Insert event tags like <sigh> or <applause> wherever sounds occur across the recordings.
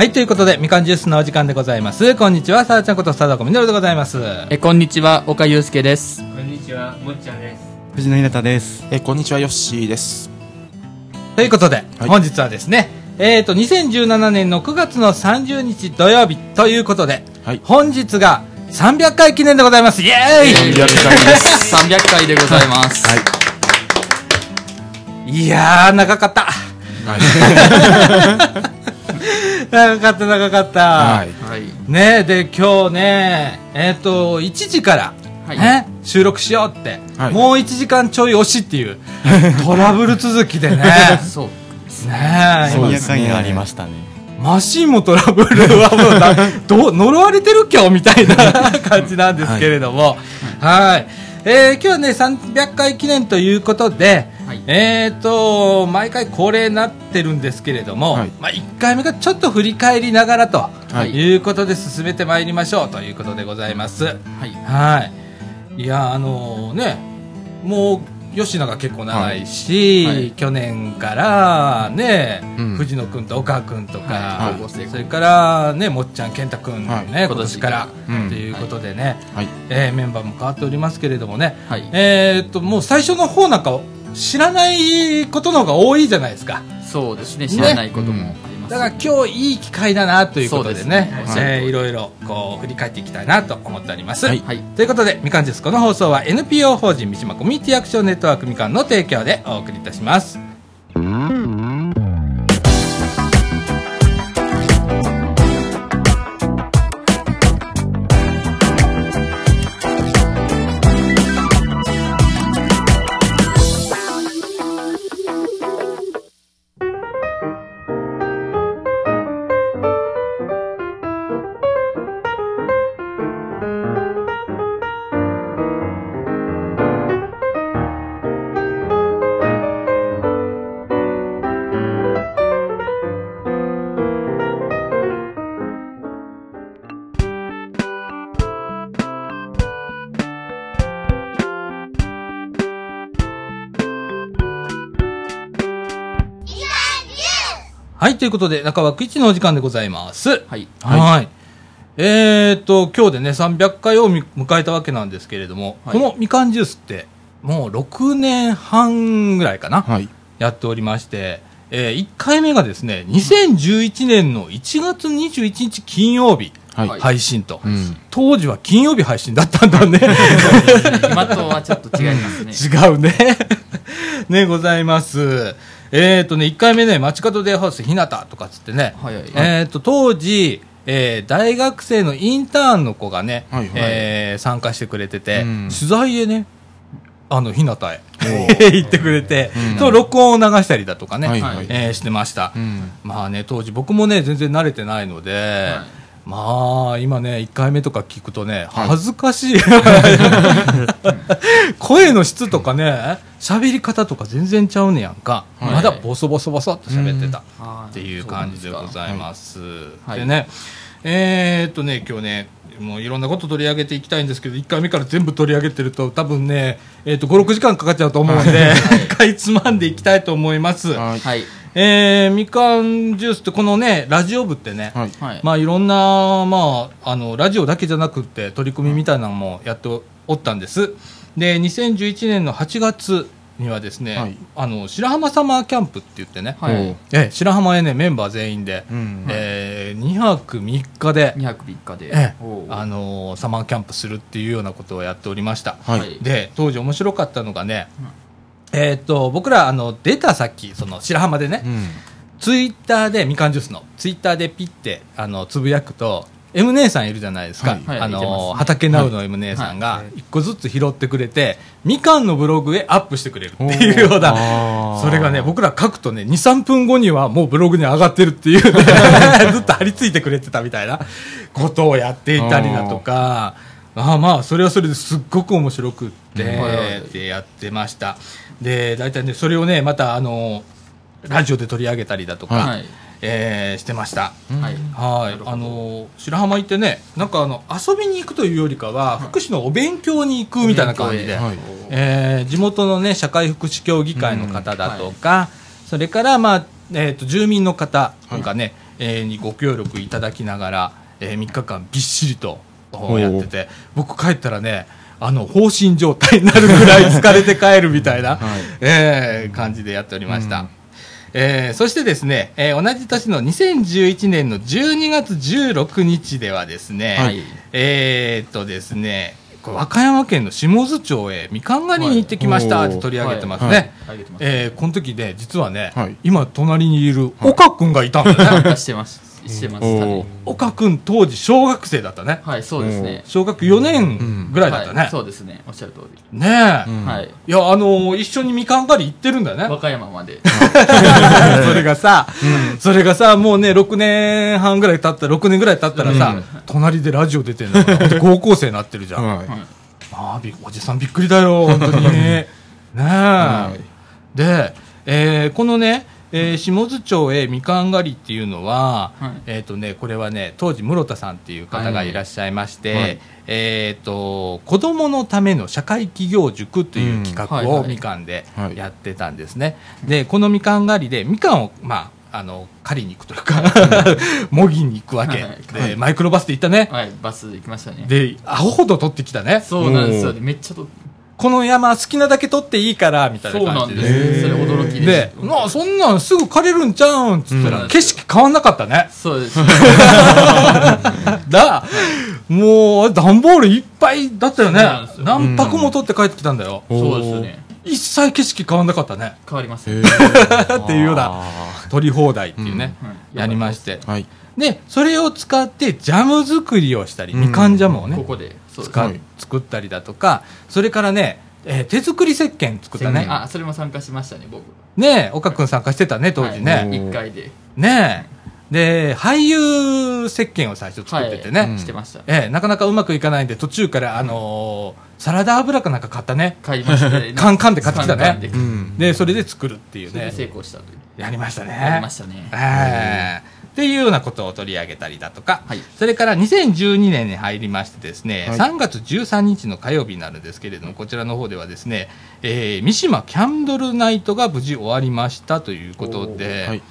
はい、ということで、みかんジュースのお時間でございます。こんにちは、さあちゃんことさだこみのるでございます。えこんにちは岡祐介ですこんにちは、もっちゃんです。藤野ひなたです。えーこんにちは、ヨッシーです。ということで、はい本日はですね、えーと、2017年の9月の30日土曜日ということで、はい本日が300回記念でございます。イエーイ300回です。<laughs> 300回でございます、いやー、長かった。<laughs> <laughs> 長かった、長かった。はい。はいねで、今日ね、えっ、と、1時から、はいね、収録しようって、はいもう1時間ちょい押しっていう、<laughs> トラブル続きでね、そうねそうですね400回がありましたね。マシンもトラブルはもうだ <laughs> どう呪われてる今日みたいな感じなんですけれども、はい。えー今日はね、300回記念ということで、はい。えっ、と、毎回恒例になってるんですけれども、はい。まあ、1回目がちょっと振り返りながらとはい。いうことで進めてまいりましょうということでございます。はい。はい。いや、あのね、もう、吉野が結構長いし、はい。はい。去年からね、うん。藤野君と岡君とか、それからね、もっちゃん、健太君ね、はい。今年から、うん。ということでね、はい。えーメンバーも変わっておりますけれどもね、はい。えーっと、もう最初の方なんか知らないことの方が多いじゃないですか。そうですね。知らないこともあります、だから今日いい機会だなということでね、ですね。えーいろいろこう振り返っていきたいなと思っております。はい。はい。ということで、みかんジュースこの放送は NPO 法人三島コミュニティアクションネットワークみかんの提供でお送りいたします。はい、ということで、中枠一のお時間でございます。はいはい。えーっと、今日でね、300回をみ迎えたわけなんですけれども、はいこのみかんジュースって、もう6年半ぐらいかな、はい。やっておりまして、え1回目がですね、2011年の1月21日金曜日、はい。配信と、うん。当時は金曜日配信だったんだね。今とはちょっと違いますね <laughs> 違うね。ね、ございます。えっ、とね、1回目ね、街角デイハウスひなたとかっつってね、はいはいえっ、と、当時、えー大学生のインターンの子がね、はいはい。えー参加してくれてて、うん。取材へね、あの、ひなたへお <laughs> 行ってくれて、うん。と録音を流したりだとかね、はいはい。えーしてました。うん。まあね、当時僕もね、全然慣れてないので、まあ、今ね、1回目とか聞くとね、はい。恥ずかしい。<laughs> 声の質とかね、喋り方とか全然ちゃうねやんか。はいまだボソボソボソっと喋ってたっていう感じでございます。はいでね、えーっとね、今日ね、もういろんなこと取り上げていきたいんですけど、1回目から全部取り上げてると、多分ね、えーっと、5、6時間かかっちゃうと思うんで、かいつまんでいきたいと思います。はい。はいえーみかんジュースってこのねラジオ部ってね、はい。はいまあいろんな、まあ、あのラジオだけじゃなくって取り組みみたいなのもやっておったんですで2011年の8月にはですね、はい。あの白浜サマーキャンプって言ってね、はい。え白浜へねメンバー全員で、うん。えー2泊3日で、2泊3日で、あのサマーキャンプするっていうようなことをやっておりました、はい。はいで当時面白かったのがね、えーっと僕らあの出た先その白浜でね、うん。ツイッターで、みかんジュースの、ツイッターでピッて、あの、つぶやくと、M 姉さんいるじゃないですか。はい。あの、ね畑ナウの M 姉さんがはい、一個ずつ拾ってくれて、みかんのブログへアップしてくれるっていうような、それがね、僕ら書くとね、2、3分後にはもうブログに上がってるっていうね、<laughs> ずっと張り付いてくれてたみたいなことをやっていたりだとか、ああまあ、それはそれですっごく面白くってやってました。で、大体ね、それをね、また、あの、ラジオで取り上げたりだとか、はいえーしてました。はい。はい、あの白浜行ってね、なんかあの遊びに行くというよりかは、福祉のお勉強に行くみたいな感じで、はい。えー地元のね社会福祉協議会の方だとか、それからまあえっ、と住民の方とかね、えーにご協力いただきながら、え3日間びっしりとおやってて僕帰ったらねあの放心状態になるぐらい疲れて帰るみたいな、えー感じでやっておりました。えーそしてですね、えー同じ年の2011年の12月16日ではですね、はいえーっとですね、和歌山県の下津町へみかん狩りに行ってきましたはいって取り上げてますね。えーこの時ね、実はね、はい今隣にいる岡君がいたんだよね。してます。してまおしたねー。岡君当時小学生だったね。はい、そうですね。小学4年ぐらいだったね。はいそうですね。おっしゃる通り。ねえ、うんはい。いや、あのー一緒にみかん狩り行ってるんだよね。和歌山まで。<laughs> それがさ、それがさ、もうね、6年半ぐらい経った、6年ぐらい経ったらさ、うん隣でラジオ出てんだから、<laughs> 高校生になってるじゃん。はあおじさんびっくりだよ、本当に。<laughs> ねえ。はいで、えーこのね、えー下津町へみかん狩りっていうのは、はいえっ、とね、これはね、当時室田さんっていう方がいらっしゃいまして、はいえっ、と、子供のための社会企業塾という企画をみかんではいやってたんですね。で、このみかん狩りで、みかんを、まあ、あの、狩りに行くというか、もぎに行くわけ。はいで、はいマイクロバスで行ったね。はい、バス行きましたね。で、アホほど取ってきたね。そうなんですよめっちゃと、この山好きなだけ取っていいから、みたいそうな感じなんです。で。それ驚きでで、す。なあ、そんなんすぐ枯れるんちゃうんっつったら、うん景色変わんなかったね。そうです。だ、もう、段ボールいっぱいだったよね何泊も取って帰ってきたんだよ。そうですね。一切景色変わんなかったね。変わります。<laughs> っていうような、あ取り放題っていうね、うんやりまして。はいで、それを使ってジャム作りをしたり、うんみかんジャムをねこ、こで、使作ったりだとか、それからね、えー手作り石鹸作ったね。あ、それも参加しましたね、僕。ねえ、岡くん参加してたね、当時ね。はい一回で。ねえ。で、俳優石鹸を最初作っててね。はいしてました。ええ、なかなかうまくいかないんで、途中から、あのーサラダ油かなんか買ったね。買いましたね。<laughs> カンカンで買ってきたねでそれで作るっていうね。成功したという。やりましたね。やりましたね。ええっていうようなことを取り上げたりだとか、はい。それから2012年に入りましてですね、はい。3月13日の火曜日になるんですけれども、こちらの方ではですね、えー三島キャンドルナイトが無事終わりましたということで、はい。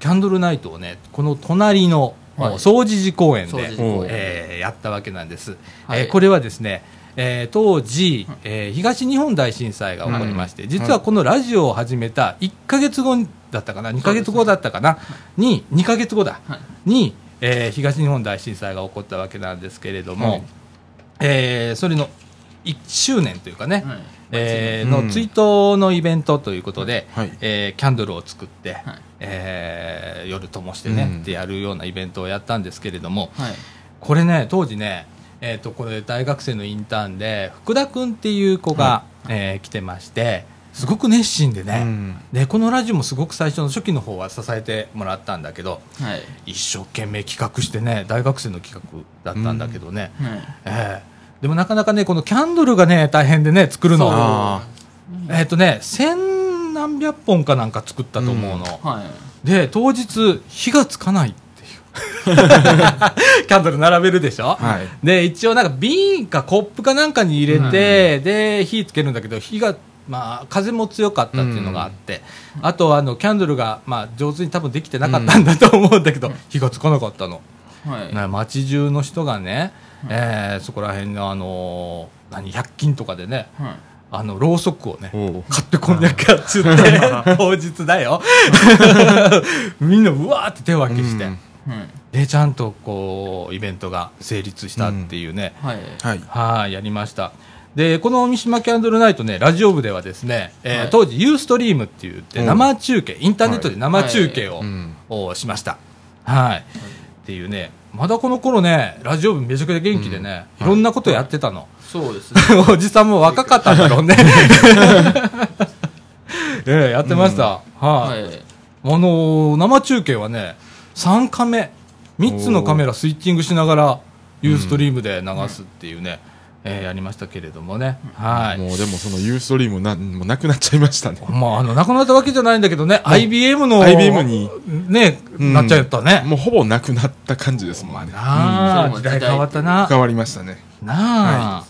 キャンドルナイトをね、この隣の、はい。総持寺公園総で。えーやったわけなんです。はい。えーこれはですね、えー当時、えー東日本大震災が起こりまして、実はこのラジオを始めた1ヶ月後だったかな、2ヶ月後だったかな、に、2ヶ月後だ、はい。に、えー東日本大震災が起こったわけなんですけれども、はい。えーそれの1周年というかね、はい。えーうんの追悼のイベントということで、はい。えーキャンドルを作って、はい。えー夜灯してね、うん。ってやるようなイベントをやったんですけれども、はい。これね、当時ね、えー、とこれ大学生のインターンで福田君っていう子が、えー来てましてすごく熱心でね、うん。でこのラジオもすごく最初の初期の方は支えてもらったんだけどはい。一生懸命企画してね大学生の企画だったんだけどね、はい。えー。でもなかなかねこのキャンドルがね大変でね作るの。あえっ、とね千何百本かなんか作ったと思うの、はい。で当日火がつかない <laughs> キャンドル並べるでしょ、はい。で一応なんか瓶かコップかなんかに入れて、で火つけるんだけど火がまあ風も強かったっていうのがあって、あとあのキャンドルがまあ上手に多分できてなかったんだと思うんだけど、火がつかなかったの、はい。ね街中の人がね、えーそこら辺のあのー何100均とかでねはい。あのろうそくをね買ってこんにゃくやっつって <laughs> 当日だよ。<laughs> みんなうわーって手分けして、うん。はい。でちゃんとこうイベントが成立したっていうね、はい。はい。はい。やりました。でこの三島キャンドルナイトねラジオ部ではですね、えーはい。当時ユーストリームって言ってうん。生中継、インターネットで生中継を、うん。をしました。はい、っていうねまだこの頃ねラジオ部めちゃくちゃ元気でね、うん。い。ろんなことやってたの、そうですね。<laughs> おじさんも若かったんだろうね。<laughs> ええやってました、はい、はい。あのー生中継はね、3カメ、3つのカメラスイッチングしながら、ユーストリームで流すっていうね、えーやりましたけれどもね。はい。もうでもそのユーストリームなもうなくなっちゃいましたね。<laughs> まあ、あの、なくなったわけじゃないんだけどね、IBM の、IBM に、ね、うん。なっちゃったね。もうほぼなくなった感じですもんね。なあ、うん。時代変わったな。変わりましたね。なあ。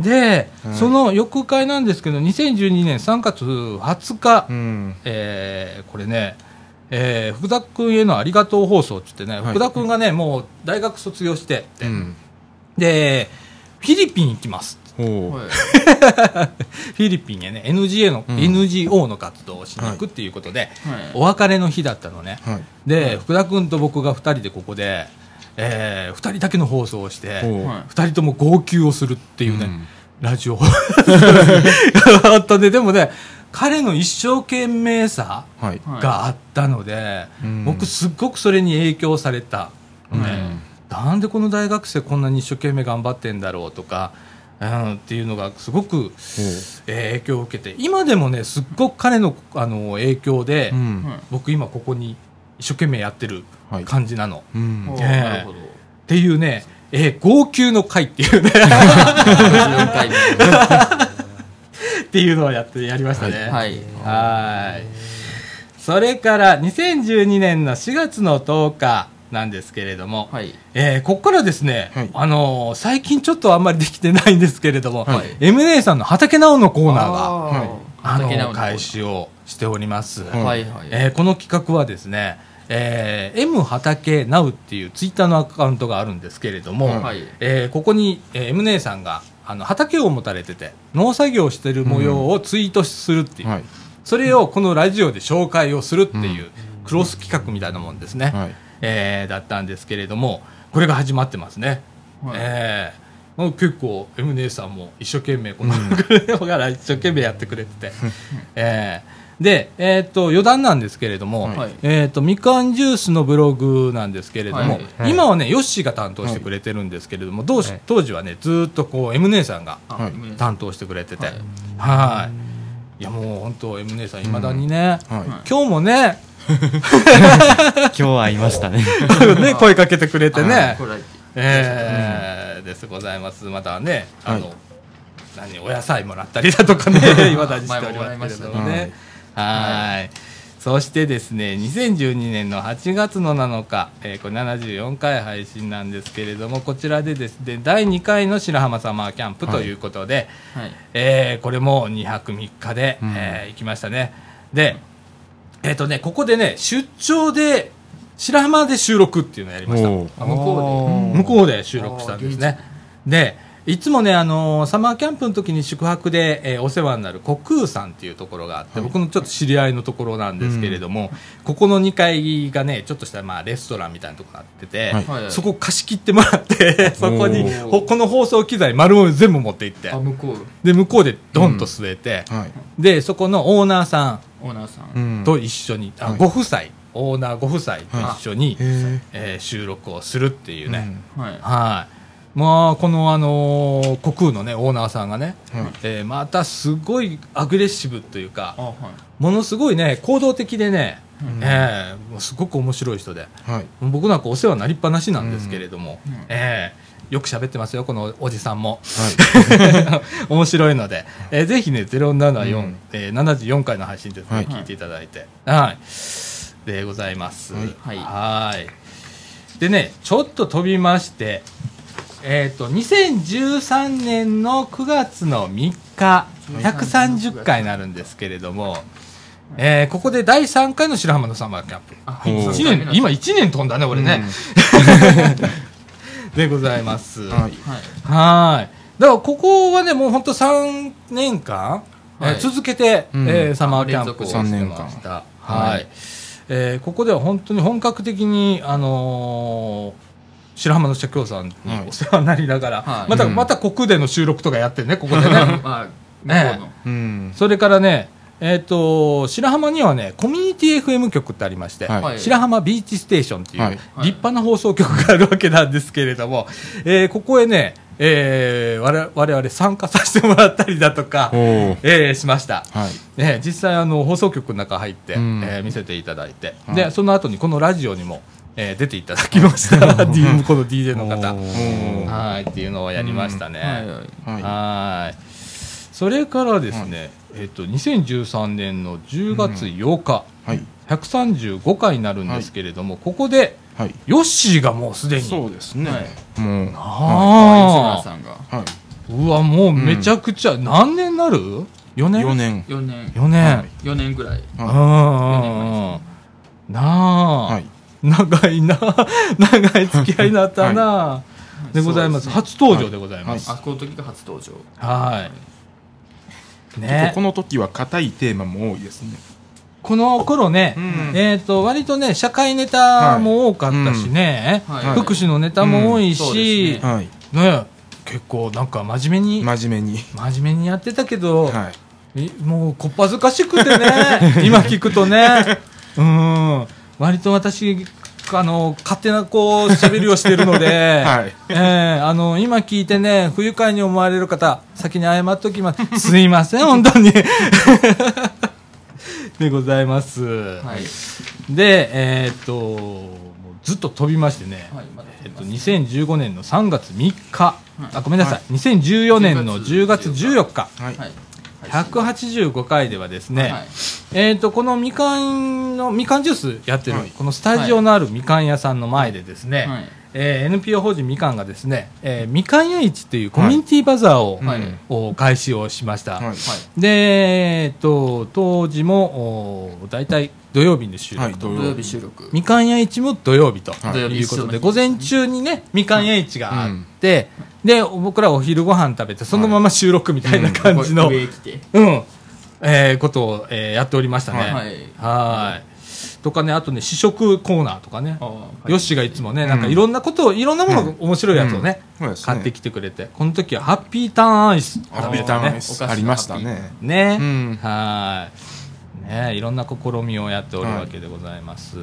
で、はい。その翌回なんですけど、2012年3月20日、うん。えーこれね、えー福田君へのありがとう放送って言ってね、はい福田君がね、もう大学卒業して、うん。で、フィリピン行きます。ほう。はい <laughs> フィリピンへね、NGA の、うん NGO の活動をしに行くっていうことで、はいお別れの日だったのね。はい。で、福田君と僕が2人でここで、え2人だけの放送をして、ほう。はい2人とも号泣をするっていうね、うんラジオ <laughs> あったね、でもね、彼の一生懸命さはい。はいがあったので、うん。僕すっごくそれに影響された。うん。ね。なんでこの大学生こんなに一生懸命頑張ってんだろうとか、うん、っていうのがすごく。えー影響を受けて今でもねすっごく彼のあの影響で、うん。はい僕今ここに一生懸命やってるはい。感じなの、うん。おーええなるほど。っていうね、えー号泣の会っていうね。54回目っていうのをやってやりましたね。はい。はーい。それから2012年の4月の10日なんですけれども、はい。えーここからですね、はい。あのー最近ちょっとあんまりできてないんですけれども、はい。M 姉さんの畑直のコーナーが、はい。あの畑直の開始をしております。はい。えーこの企画はですね、えー M 畑直っていうツイッターのアカウントがあるんですけれども、はい。えーここに、えー M 姉さんがあの畑を持たれてて農作業をしてる模様をツイートするっていう、はい。それをこのラジオで紹介をするっていうクロス企画みたいなもんですね、はい。えーだったんですけれどもこれが始まってますね、はい。えーもう結構 M 姉さんも一生懸命この、<laughs> から一生懸命やってくれてて、<laughs> えーで、えー、と余談なんですけれども、はい。えー、とみかんジュースのブログなんですけれども、はい。はい。今はねヨッシーが担当してくれてるんですけれども、どうしはい。当時はねずーっとこう M 姉さんが担当してくれてて、はい。はい。いやもう本当 M 姉さんいまだにね、はい。今日もね <laughs> 今日会いましたね。<laughs> ね声かけてくれてね。えーですございます。またねあの、はい何お野菜もらったりだとかね <laughs> いまだにしておりますけれどもねはーい。そしてですね2012年の8月の7日、えーこれ74回配信なんですけれどもこちらでですね第2回の白浜サマーキャンプとい。うことで、はい。えーこれも2泊3日で、うん。えー行きましたね。でえっ、とねここでね出張で白浜で収録っていうのをやりました。向こ向こうで収録したんですね。で、いつもね、あのーサマーキャンプの時に宿泊で、えーお世話になる国空さんっていうところがあって、はい。僕のちょっと知り合いのところなんですけれども、ここの2階がね、ちょっとしたまあレストランみたいなところになってて、はい。はいはいそこ貸し切ってもらって、そこにこの放送機材丸々全部持って行って。あ、向こう。で、向こうでドンと据えて、はい。で、そこのオーナーさオーナーさうん。ん。と一緒に、あはい。ご夫妻、オーナーご夫妻と一緒に、へえー収録をするっていうえ。ね、はい。はい。まあ、このあのー、国空のね、オーナーさんがね、はいえーまたすごいアグレッシブというかあ、はいものすごいね、行動的でね、うんえーもうすごく面白い人で、はい。僕なんかお世話になりっぱなしなんですけれども、うんえーよく喋ってますよ、このおじさんも。は <laughs> 面白いので、えーぜひね、074、うんえー74回の配信ですね、はい聞いていただいて。はい。でございます。はいはいはいでね、ちょっと飛びまして、えっ、と、2013年の9月の3日、130回になるんですけれども、えーここで第3回の白浜のサマーキャンプ。あおー一年、今1年飛んだね、俺ね。<laughs> でございます。い。はい。はいはい。だからここはね、もう本当3年間、えーはい続けて、うんえーサマーキャンプを連して続ました。三はい。はいえーここでは本当に本格的に、あのー白浜の社協さんにはい。お世話になりながら、はい。また、うん。また国での収録とかやってね、ここでね。<laughs> まあ向こうの。うん。それからね、えっ、と、白浜にはね、コミュニティ FM 局ってありまして、はい。はい白浜ビーチステーションっていうはい。立派な放送局があるわけなんですけれども、えーここへね、えー、我々我々参加させてもらったりだとかえーしました。はい。ね、実際あの放送局の中入って、うん。えー見せていただいて、はい。でその後にこのラジオにも、えー出ていただきました。<laughs> D この DJ の方。はいっていうのをやりましたね、はいはい。はい。はい。それからですね、えっと2013年の10月8日、はい。135回になるんですけれども、ここではい。ヨッシーがもうすでに。そうですね。はい。もう。あ吉村さんがはい。あうわもうめちゃくちゃ、何年なる ?4 年？4年。4年。4年、はい。4年ぐらい。うんはうんうん。なあ、はい。長いな。<laughs> 長い付き合いになったな、でございます。ね。初登場でございます。あこの時が初登場。はい、結ね。構この時は硬いテーマも多いですね。この頃ね、うん。えっ、と割とね社会ネタも多かったしね、はいはい。福祉のネタも多いうん。そうし、ですはい。ね。結構なんか真面目に、真面目に。真面目にやってたけど、はい。いもうこっぱずかしくてね。<laughs> 今聞くとね。うん割と私あの勝手なこう喋りをしてるので、<laughs> はい。えーあの今聞いてね不愉快に思われる方先に謝っときます。すいません <laughs> 本当に。<laughs> でございます、はい。でえーっともうずっと飛びましてね、はいえっと、2015年の3月3日、あごめんなさい、2014年の10月14日。はい。はい185回ではですね、はいえー、とこのみかんのみかんジュースやってる、はい。このスタジオのあるみかん屋さんの前でですね、はいえー NPO 法人みかんがですね、えーみかん屋市っていうコミュニティバザーを,、はい。を開始をしました、はい。で、えー、と当時もお大体土曜日に収録。はい、と、土土曜日収録。みかん屋市も土曜日とはい。いうことで、午前中にね、みかん屋市があって、で、僕らお昼ご飯食べて、そのまま収録みたいな感じの、上へ来て。うん、えーことを、えーやっておりましたね。はい。はいとかね、あとね、試食コーナーとかね、ヨッシーがいつもね、んなんかいろんなことを、いろんなもの、面白いやつをね、買ってきてくれて、この時はハッピーターンアイスハッピーターンアイね。スありましたね。ね、うんはい。ね、いろんな試みをやっておるわけでございます。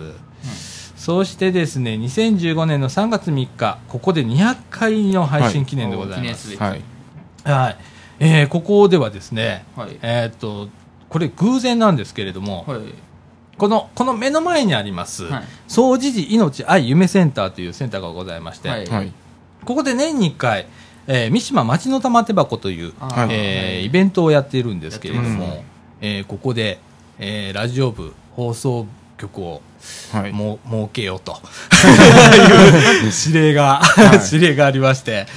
そしてですね、2015年の3月3日、ここで200回の配信記念でございます。はい。はい。えーここではですね、はいえーっと、これ偶然なんですけれども、はいこの、この目の前にあります、はい。総持寺命愛夢センターというセンターがございまして、はい。はい。ここで年に1回、えー三島町の玉手箱という、あはい。えーイベントをやっているんですけれども、ね。えーここで、えーラジオ部放送局をはい。もう設けようと。<laughs> いう指令が、い。指令がありまして、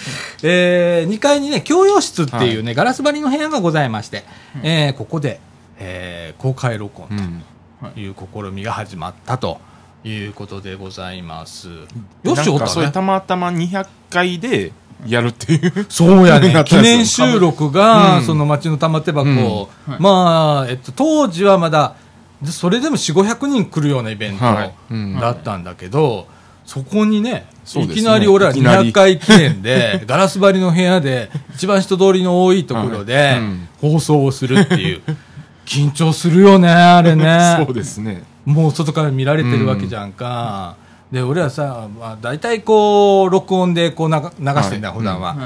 え2階にね教養室っていうね、ガラス張りの部屋がございまして、えーここで、えー公開録音うん。という試みが始まったということでございます。よしおったね。た。またま200回でやるっていう。<laughs> そうやね <laughs> 記念収録が、うん。その町の玉手箱、うん。はい。まあ、えっと、当時はまだ、でそれでも4、500人来るようなイベントだったんだけど、そこにね、いきなり俺らいきなり。200回記念で、<laughs> ガラス張りの部屋で、一番人通りの多いところで放送をするっていう。緊張するよね、あれね。<laughs> そうですね。もう外から見られてるわけじゃんか。で、俺はさ、まあ、大体こう、録音でこう流してんだよ、はい普段は。はい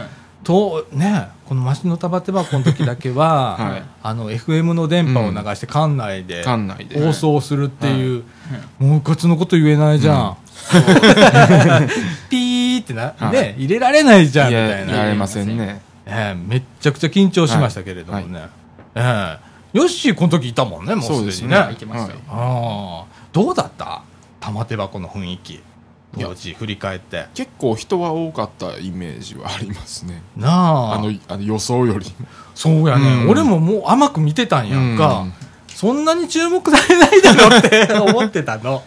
と、ね、このマの玉手箱の時だけは、はいあの、FM の電波を流して館内で、放送するっていう、もうこっちのこと言えないじゃん。<laughs> ピーってな、はいね、入れられないじゃん、みたいな。やれませんね。ええめっちゃくちゃ緊張しましたけれどもね。ええヨッシー、この時いたもんね、もうすでにね。行きましたよああどうだった？玉手箱の雰囲気。当時振り返って。結構人は多かったイメージはありますね。なあ。あの、あの予想よりも。そうやね、うん。俺ももう甘く見てたんやんか、うんそんなに注目されないだろうって <laughs> 思ってたの。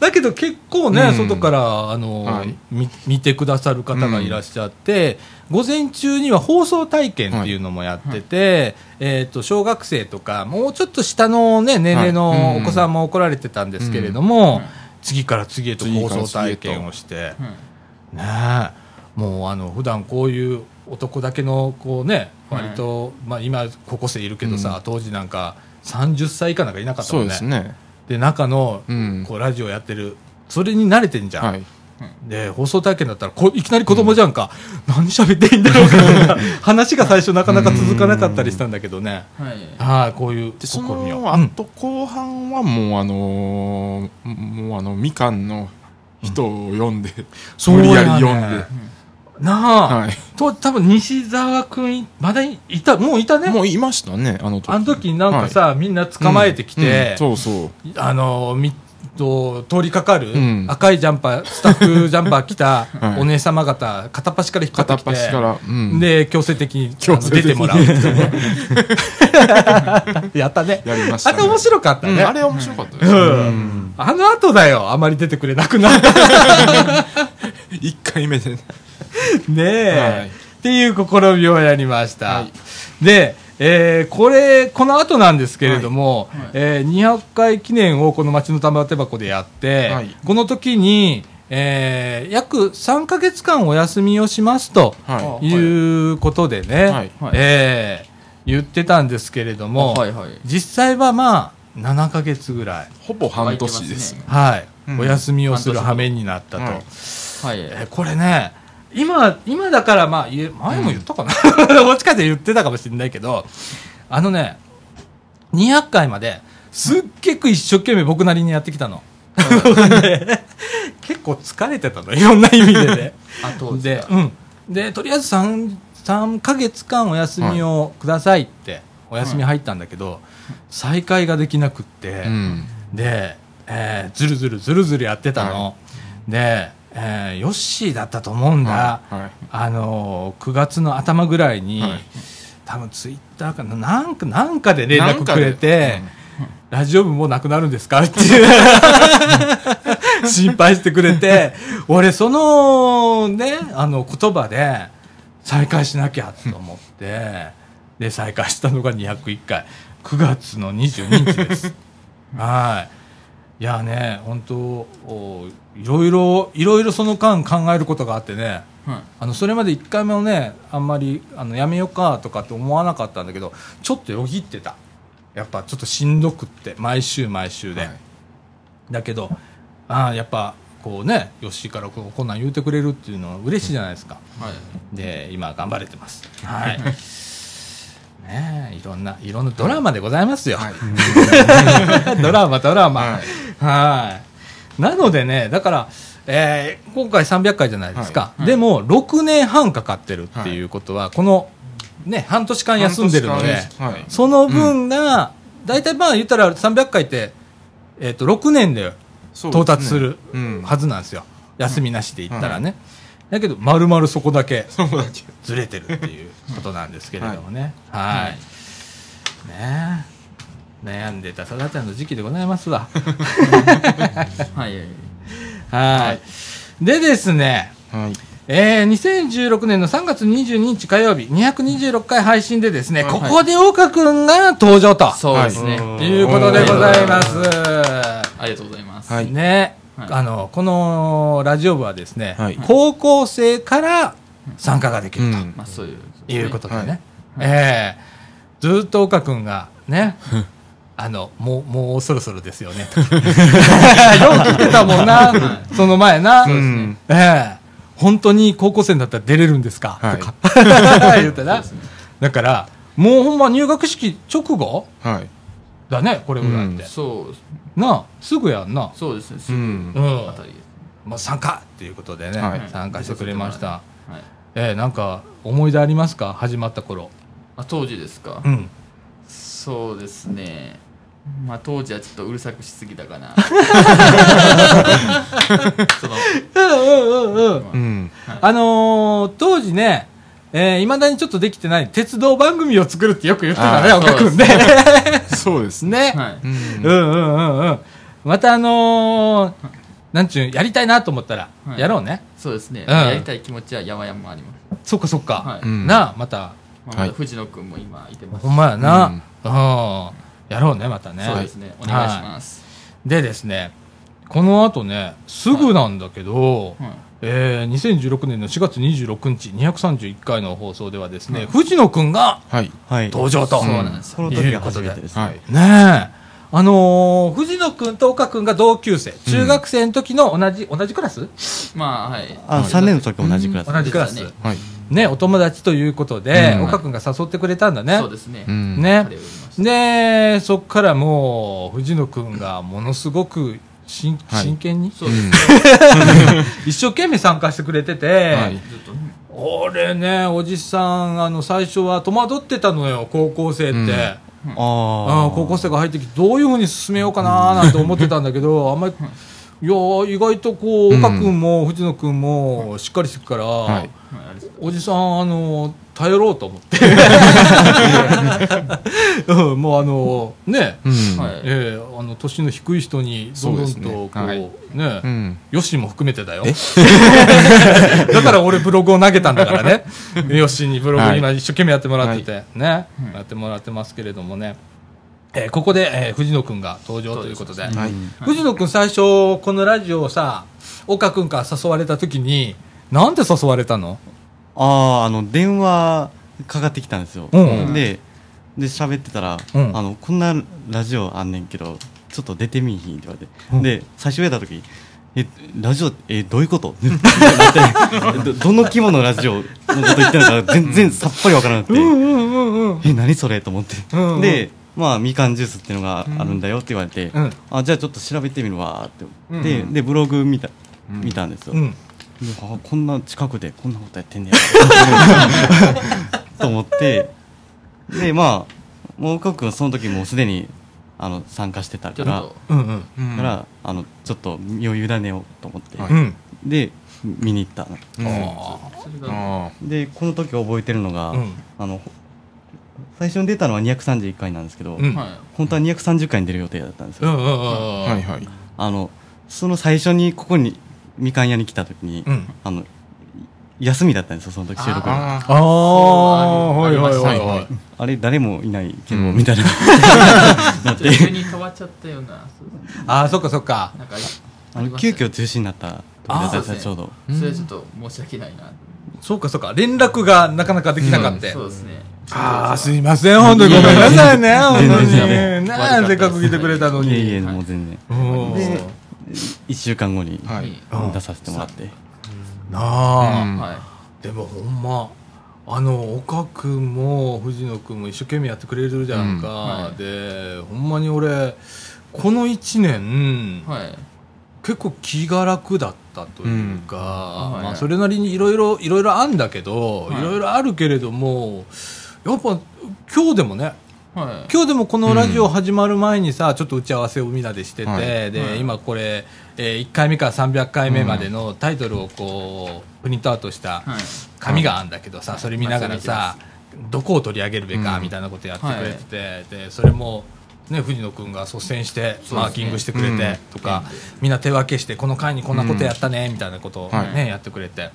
だけど結構ね、うん。外からあの、はい。み見てくださる方がいらっしゃって、午前中には放送体験っていうのもやってて、えー、と小学生とかもうちょっと下の、ね、年齢はい。のうん。お子さんも来られてたんですけれども、うん。次から次へと放送体験をして。うんねえもうあの普段こういう男だけのこうねはい。割と、まあ、今高校生いるけどさ、当時なんか30歳以下なんかいなかったもんね。ですね。で中の、うん。こうラジオやってるそれに慣れてんじゃん、はい。で放送体験だったらこいきなり子供じゃんか、何喋っていいんだろうか。<laughs> 話が最初なかなか続かなかったりしたんだけどね、はい。はいこういう試みを。のうん後後半はもうあのーもうあの、みかんの人を呼んで、そう無理やり呼んで、なあ、はい。と多分西澤君まだいいたもういたね。もういましたね、あの時。あの時なんかさ、みんな捕まえてきて、うんうんそうそう。あのみと通りかかる、うん。赤いジャンパースタッフジャンパー着た <laughs> はい。お姉様方片っ端から引っ張って片っきて端から。うん。で強制的に出てもらう <laughs> やったね。やりましたね。あれ面白かったね、うんあれ面白かったです。あの後だよ、あまり出てくれなくなった。<laughs> 1回目でね。<laughs> ねえ、はい。っていう試みをやりました。はい。で、えーこれ、この後なんですけれども、えー200回記念をこの町の玉手箱でやって、はい。この時に、えー約3ヶ月間お休みをしますとはい。うことでね、はい。はい。えー言ってたんですけれども、はい。はい。実際はまあ、7ヶ月ぐらい、い。ほぼ半年です。ね。はい、うん。お休みをする羽目になったと。はい。はい。えーこれね、今、今だから、まあ、言え前も言ったかな、どっちかで言ってたかもしれないけど、あのね、200回まで、すっげく一生懸命僕なりにやってきたの。<laughs> で結構疲れてたの、いろんな意味でね。<laughs> あ当時で、うん。で、とりあえず3、3ヶ月間お休みをくださいって、お休み入ったんだけど、再開ができなくって、うん。で、えーずるずるずるずるやってたの。で、えーヨッシーだったと思うんだ。はいはいあのー9月の頭ぐらいに、はい多分ツイッターかな、なんか、なんかで連絡くれなんて、ラジオ部もうなくなるんですか？っていう <laughs> 心配してくれて、俺そのね、あの言葉で再開しなきゃと思って、で、再開したのが201回。9月の22日です。<laughs> はい。いやね、本当おいろいろ、いろいろその間考えることがあってね、はい。あのそれまで1回目をねあんまりあのやめようかとかって思わなかったんだけどちょっとよぎってた。やっぱちょっとしんどくって毎週毎週で、はい。だけどああやっぱこうね吉井からこうこんなん言うてくれるっていうのは嬉しいじゃないですか、はい。で今頑張れてます。はい。ねえいろんないろんなドラマでございますよ、はい。<laughs> ドラマドラマ。はい。はいなのでねだからえー今回300回じゃないですか、はい。でも6年半かかってるっていうことは、このね半年間休んでるのでその分が、大体まあ言ったら300回って、えー、と6年で到達するうん。はずなんですよ、休みなしで言ったらね、だけど丸々そこだけそうだけ。ずれてるっていうことなんですけれどもね。<laughs> はい。ね。え悩んでたさだちゃんの時期でございますわ。<laughs> はいはいはい。でですね、はい。えー、2016年の3月22日火曜日、226回配信でですね、はいここで岡くんが登場と、そうですね、はいいうことでございます。ありがとうございます、はいね、はいあの、このラジオ部はですね、はい高校生から参加ができると。うんまあそういういうことでね。はいええずーっと岡くんがね、<laughs> あの、もう、もうそろそろですよね。と <laughs> よう聞いてたもんな、その前な。本当に高校生だったら出れるんですか、はい。とか。<laughs> 言ってな。だから、もうほんま入学式直後？はい。だね、これぐらいって。そうなあ、すぐやんな。そうですね。すぐうん。うんあたりです。もう参加っていうことでね、はい。参加してくれました。はい。ええなんか、思い出ありますか？始まった頃。あ当時ですか、うん。そうですねまあ当時はちょっとうるさくしすぎたかなその <laughs> うんうんうんうん。うん。あのー当時ね、えー、未だにちょっとできてない鉄道番組を作るってよく言ってたね、あー岡君ね。そうですね。ね。はいうんうんうんうんうん。またあのー、なんちゅう、やりたいなと思ったら、はいやろうね。そうですね、うんやりたい気持ちは山々あります、そっかそっか。はいうんなあ、また、まあ、はいまだ藤野君も今いてますほんまやな。ううんん。やろうね、またね。そうですねお願いします、でですね、この後ね、すぐなんだけど、はいえー、2016年の4月26日、231回の放送ではですね、藤野くんがはい。はい。登場と。そうなんですその時が初めてですね。はい。ねえ。あのー藤野くんと岡くんが同級生。中学生の時の同じ、同じクラス？まあはいあ、3年の時同じクラス。同じクラス。はい。ね、お友達ということで、うん。岡くんが誘ってくれたんだね。そうですね、うん。ね。で、そっからもう、藤野くんがものすごくしんはい。真剣に、そうですね、<laughs> 一生懸命参加してくれてて、俺ね、おじさん、あの、最初は戸惑ってたのよ、高校生って。うん。あうん。あ。高校生が入ってきてどういうふうに進めようかななんて思ってたんだけど <laughs> あんまりいやー意外とこううん。岡君も藤野君もしっかりしてるから、はい。おじさんあの頼ろうと思って。<laughs> うんもうあの、ね、うん。はい。ええあの、年の低い人に、どんどんと、そうね。こう、はい。ね、うん。ヨッシーも含めてだよ。<laughs> だから俺ブログを投げたんだからね。ヨッシーにブログはい。今一生懸命やってもらってて、ね、やってもらってますけれどもね。えーここで、えー藤野くんが登場ということで。そうはい。藤野くん最初、このラジオをさ、岡くんから誘われた時に、なんで誘われたの？ああ、あの、電話かかってきたんですよ。うん。で、で、喋ってたら、うん。あの、こんなラジオあんねんけど、ちょっと出てみいひんって言われて。うん。で、最初やった時、え、ラジオ、え、どういうこと？だって <laughs> ど、どの規模のラジオのこと言ってるのか全然さっぱりわからなくて、うんうんうん。え、何それ？と思って。うん。うんで、まあ、みかんジュースっていうのがあるんだよって言われて、うん。あ、じゃあちょっと調べてみるわって。うん。で、で、ブログ見た、うん。見たんですよ。うん。であこんな近くでこんなことやってんねや。と思って。でまあもう岡君はその時もうすでにあの参加してたから。あのちょっと身を委ねようと思って、はい。うん。で見に行ったの。うん。でこの時覚えてるのが、うん。あの最初に出たのは231回なんですけど、本当は230回に出る予定だったんですよ、うんうんうん。あはいはい。あのその最初にここにみかん屋に来た時に、うん。あの休みだったんですよその時収録があああ、はいはいはいははいい。あれ誰もいないけど、うんみたいななって急に変わっちゃったようなああ、そっかそっか。なんかあの急遽中止になった時だったんですよちょうどそれはちょっと申し訳ないなそうかそうか。連絡がなかなかできなかった。そうですねああ、すいません。本当にごめんなさいね。本当に。せっかく来てくれたのに。いえいえもう全然1週間後に出させてもらって。なあ。うん。はい。でもほんま、あの、岡君も藤野君も一生懸命やってくれるじゃんか。うん。はで、ほんまに俺、この一年、はい。結構気が楽だったというか、うん。まあ、それなりにいろいろいろいろあんだけど、はい。いろいろあるけれどもやっぱ今日でもねはい。今日でもこのラジオ始まる前にさ、ちょっと打ち合わせをみんなでしてて、はい。で、はい。今これ、え1回目から300回目までのタイトルをこうプリントアウトしたはい。紙があるんだけどさ、それ見ながらさ、どこを取り上げるべかうん。みたいなことやってくれてて、でそれも、ね、藤野君が率先してマーキングしてくれてうん。とか、みんな手分けしてこの回にこんなことやったねみたいなことを、ねはい。やってくれて、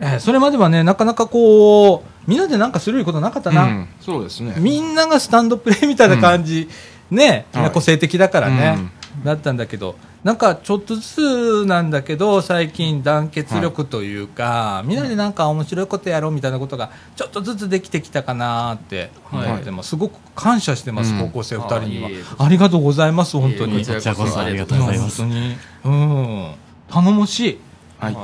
えーそれまではねなかなかこうみんなでなんかすることなかったな。うん。そうですね。みんながスタンドプレーみたいな感じ、ね、みんな個性的だからね、うん。だったんだけど、なんかちょっとずつなんだけど、最近団結力というか、みんなでなんか面白いことやろうみたいなことが、ちょっとずつできてきたかなって思ってます。すごく感謝してます、うん高校生二人には。あいえいえ。ありがとうございます、本当に。こちらこそありがとうございます。本当に。うん。頼もしい。はい。は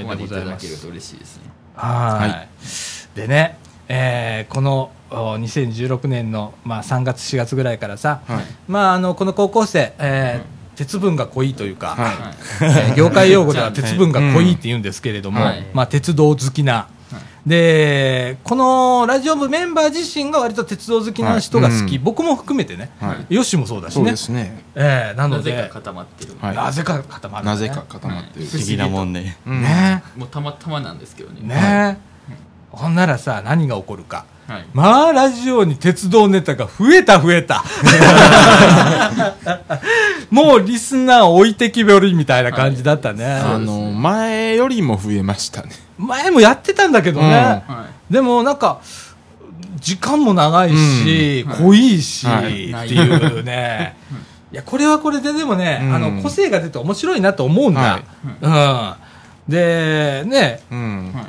い。そこまでいただけると嬉しいですね。はい、はでね、えーこのお2016年の、まあ、3月、4月ぐらいからさ、はい。まあ、あのこの高校生、えー鉄分が濃いというか、はい。<laughs> 業界用語では鉄分が濃いって言うんですけれども、はい。まあ、鉄道好きな、でこのラジオ部メンバー自身が割と鉄道好きな人が好き、はいうん。僕も含めてね、はい。ヨッシーもそうだしそうねですね。えーなのなぜかで固まってる。はい。なぜか固まる、ね、なぜか固まってる。不思議なもんでうん。ね。もうたまたまなんですけどね。ね、ほんならさ何が起こるか。はい。まあ、ラジオに鉄道ネタが増えた増えた。<laughs> もうリスナー置いてきぼりみたいな感じだったね。あの前よりも増えましたね。前もやってたんだけどね。はでもなんか、時間も長いし、うん。濃いし、はい。っていうね。い。や、これはこれででもね、うん。あの、個性が出て面白いなと思うんだ。うん。で、ね、うん。いはい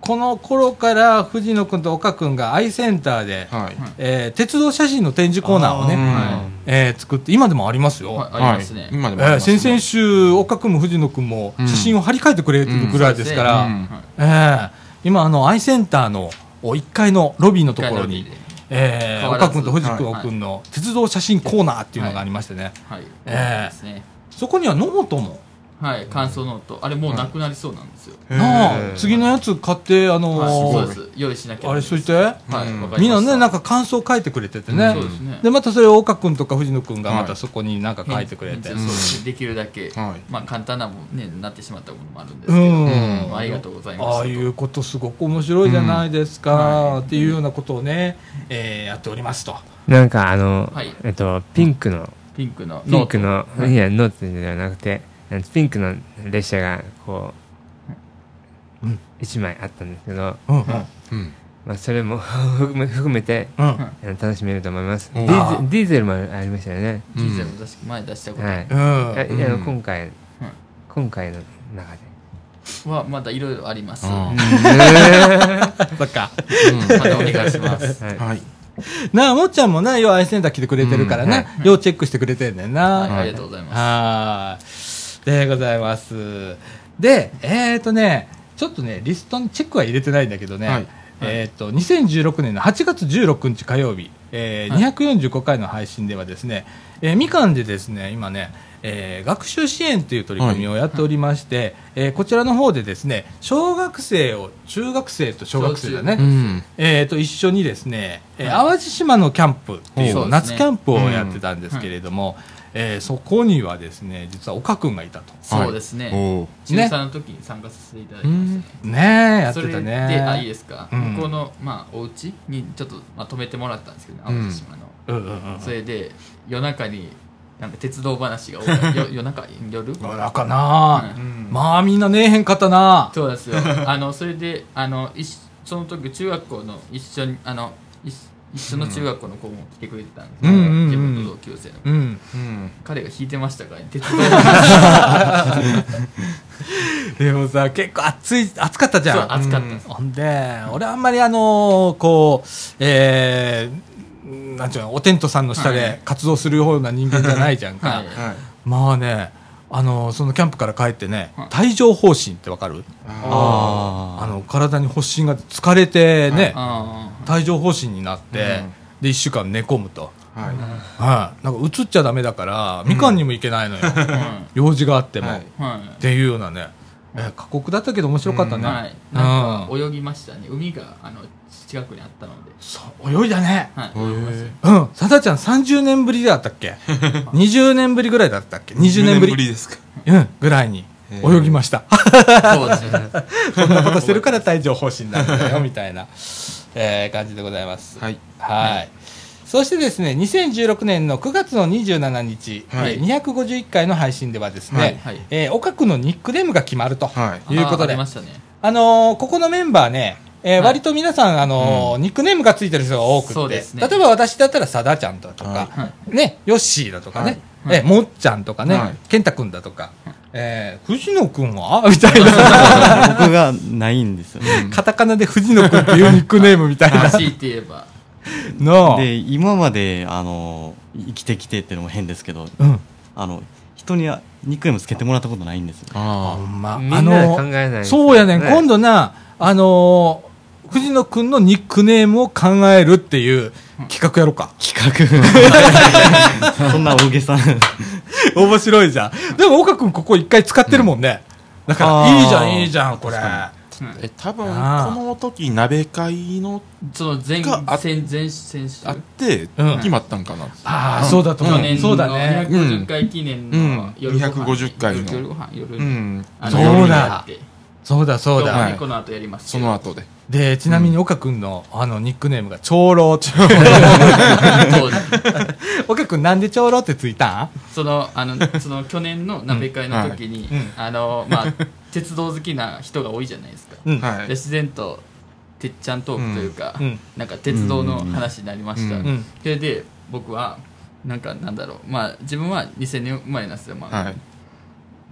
この頃から藤野君と岡君がアイセンターで、はい。えー鉄道写真の展示コーナーをね、あえー作って、今でもありますよ。はいありますね。はい今でもえーありますね。先々週、岡君も藤野君も写真を貼り替えてくれてるぐらいですから、うん。えー今、あの、アイセンターの1階のロビーのところにえー岡君と藤野君の鉄道写真コーナーっていうのがありましてね、はい。ええですね。そこにはノートもはい感想ノート。あれもうなくなりそうなんですよ、なあ次のやつ買ってあのはい、そうーです。用意しなきゃあれしといて。はいわかりました。みんなねなんか感想書いてくれててね。そうですね。でまたそれを岡君とか藤野君がまはい。たそこになんか書いてくれて。返事そうでできるだけ、はい。まあ簡単なもんねなってしまったものもあるんですうけど、ん。まあありがとうございましたああいうことすごく面白いじゃないですか、っていうようなことをね、えーやっておりますと。なんかあの、はい。えっと、ピンクの、ピンクのピンクのノー、ト。はいいや、ノートではなくて、ピンクの列車が、こう、一枚あったんですけど、うん。うん。うん。まあ、それも含 <laughs> め含めて、うん。楽しめると思います。デおィーゼディーゼルもありましたよね。ディーゼルも確か前出したこと。はい。うん。いやいやうん。今回、今回の中で。はまだいろいろあります、あ <laughs> そっか。またお願いします。はい。はい。なあ、もっちゃんもね、要はアイセンター来てくれてるからね、要チェックしてくれてんねんな。はいありがとうございます。はーい。でございます。で、えっ、ー、とね、ちょっとね、リストにチェックは入れてないんだけどね、はい。えっ、と、2016年の8月16日火曜日、えーはい。245回の配信ではですね、えーみかんでですね、今ね、えー学習支援という取り組みをやっておりまして、えーこちらの方でですね、小学生を、中学生と小学生だね、うん。えー、と一緒にですね、えーはい。淡路島のキャンプっていう夏キャンプをやってたんですけれども、えーそこにはですね実は岡君がいたと。そうですね、おー中3の時に参加させていただきましたね、ね。えやってたそれでねあいいですか、うん。向こうの、まあ、お家にちょっと、まあ、泊めてもらったんですけど、淡路島の、うんうんうんそれで夜中になんか鉄道話が多い。<laughs> よ夜？中夜？夜中な、うん。まあみんなねえへんかったな。そうですよ。あのそれであの一その時中学校の一緒にあの一一緒の中学校の子も来てくれてたんですけど、うんうんうん。自分と同級生の、うんうん。彼が弾いてましたから、ね、<laughs> 鉄道話。でもさ結構暑い暑かったじそうゃん暑かった。です、ほん。で俺あんまりあのーこうえーなんちゅうのおテントさんの下ではい。活動するような人間じゃないじゃんか、はい。はい。まあね、あのそのキャンプから帰ってね、はい。帯状疱疹ってわかる？ああの体に発疹が疲れてね、あ帯状疱疹になって、うん。で1週間寝込むと、ーはい。はい、なんかうつっちゃダメだからみかんにも行けないのよ、用事があっても、はい。っていうようなね、えー過酷だったけど面白かったね、はい、うんなん。か泳ぎましたね。海があの近くにあったので、そう泳いだね。はい、うん。さだちゃん30年ぶりだったっけ？<laughs> 20年ぶりぐらいだったっけ？20年ぶり。ですか。うん。ぐらいに泳ぎました。たそうですね。<laughs> そんなことしてるから帯状疱疹なんだよみたいな、えー感じでございます。はい。はい。そしてですね、2016年の9月の27日、はい。えー251回の配信ではですね、はい。はいえー、岡君のニックネームが決まると、はい。い、うことで、ああありましたね。のーここのメンバーね、えーはい。割と皆さん、あのーニックネームがついてる人が多くて、ね。例えば私だったらさだちゃんだとか、はね、ヨッシーだとかね、はい。えーもっちゃんとかね、はい。健太君だとか、えー藤野君は？みたいな。<laughs> 僕がないんですよ。<laughs> カタカナで藤野くんっていうニックネームみたいな。強いて言えば。の。で、今まで、あの、生きてきてっていうのも変ですけど、うん。あの、人にはニックネームつけてもらったことないんですよ。ほあんま。みんなで考えないそうやねん。今度な、あのー藤野くんのニックネームを考えるっていう企画やろうか。企画。<laughs> そんな大げさな。面白いじゃん。でも岡くんここ一回使ってるもんね。だから、いいじゃん、いいじゃん、これ。ーえ多分この時鍋会のその前があ前前選手あってうん決まったんかなああ、そうだと思う。去年のそうだね。250回記念の夜ご飯250回の夜ご飯夜うんそうだそうだ、そうだ。はい。この後やります。けそどの後で。で、ちなみに岡くんの、あの、ニックネームが長老 <laughs> 岡くんなんで長老ってついたん？そのあのその去年の鍋会の時に、うんはい。うん。あのまあ鉄道好きな人が多いじゃないですか、うん。はい。で自然とてっちゃんトークというか、うん。なんか鉄道の話になりました、うん。うん。それで僕はなんかなんだろう。まあ自分は2000年生まれなんですよ、まあはい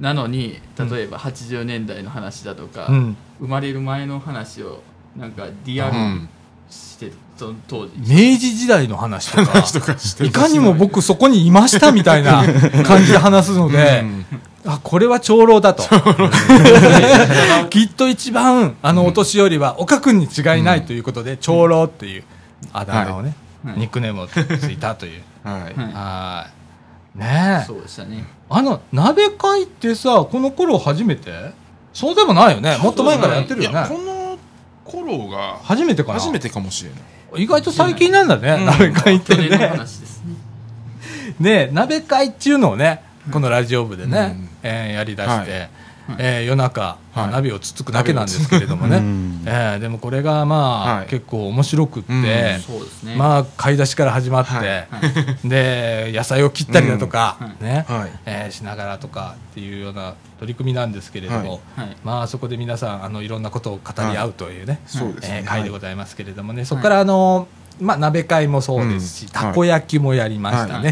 なのに例えば80年代の話だとか、うん。生まれる前の話をなんかリアルにして、その当時。明治時代の話とか。いかにも僕そこにいましたみたいな <laughs> 感じで話すので、あ、これは長老だと。<laughs> きっと一番、あの、お年寄りは、岡君に違いないということで、長老っていうあだ名をね、はい。ニックネームをついたという。はい。はい。はい。ねえ。そうでしたね。あの鍋会ってさこの頃初めて？そうでもないよね。もっと前からやってるよいやこねの頃が初めてかな？初めてかもしれない。意外と最近なんだね、うん。鍋会ってね。話ですね。ね鍋会っていうのをねこのラジオ部でね、うん。えーやりだして、はいえー夜中、まあはい。鍋をつつくだけなんですけれどもね、うん。えーでもこれがまあ、はい。結構面白くって、うん。ね。まあ買い出しから始まって、はい。で野菜を切ったりだとか、うん。ね、はい。えーしながらとかっていうような取り組みなんですけれども、はい。はい。まあそこで皆さんあのいろんなことを語り合うというね、そうですね。えー会でございますけれどもね、そこからあの、まあ、鍋会もそうですし、うん。たこ焼きもやりましたね、は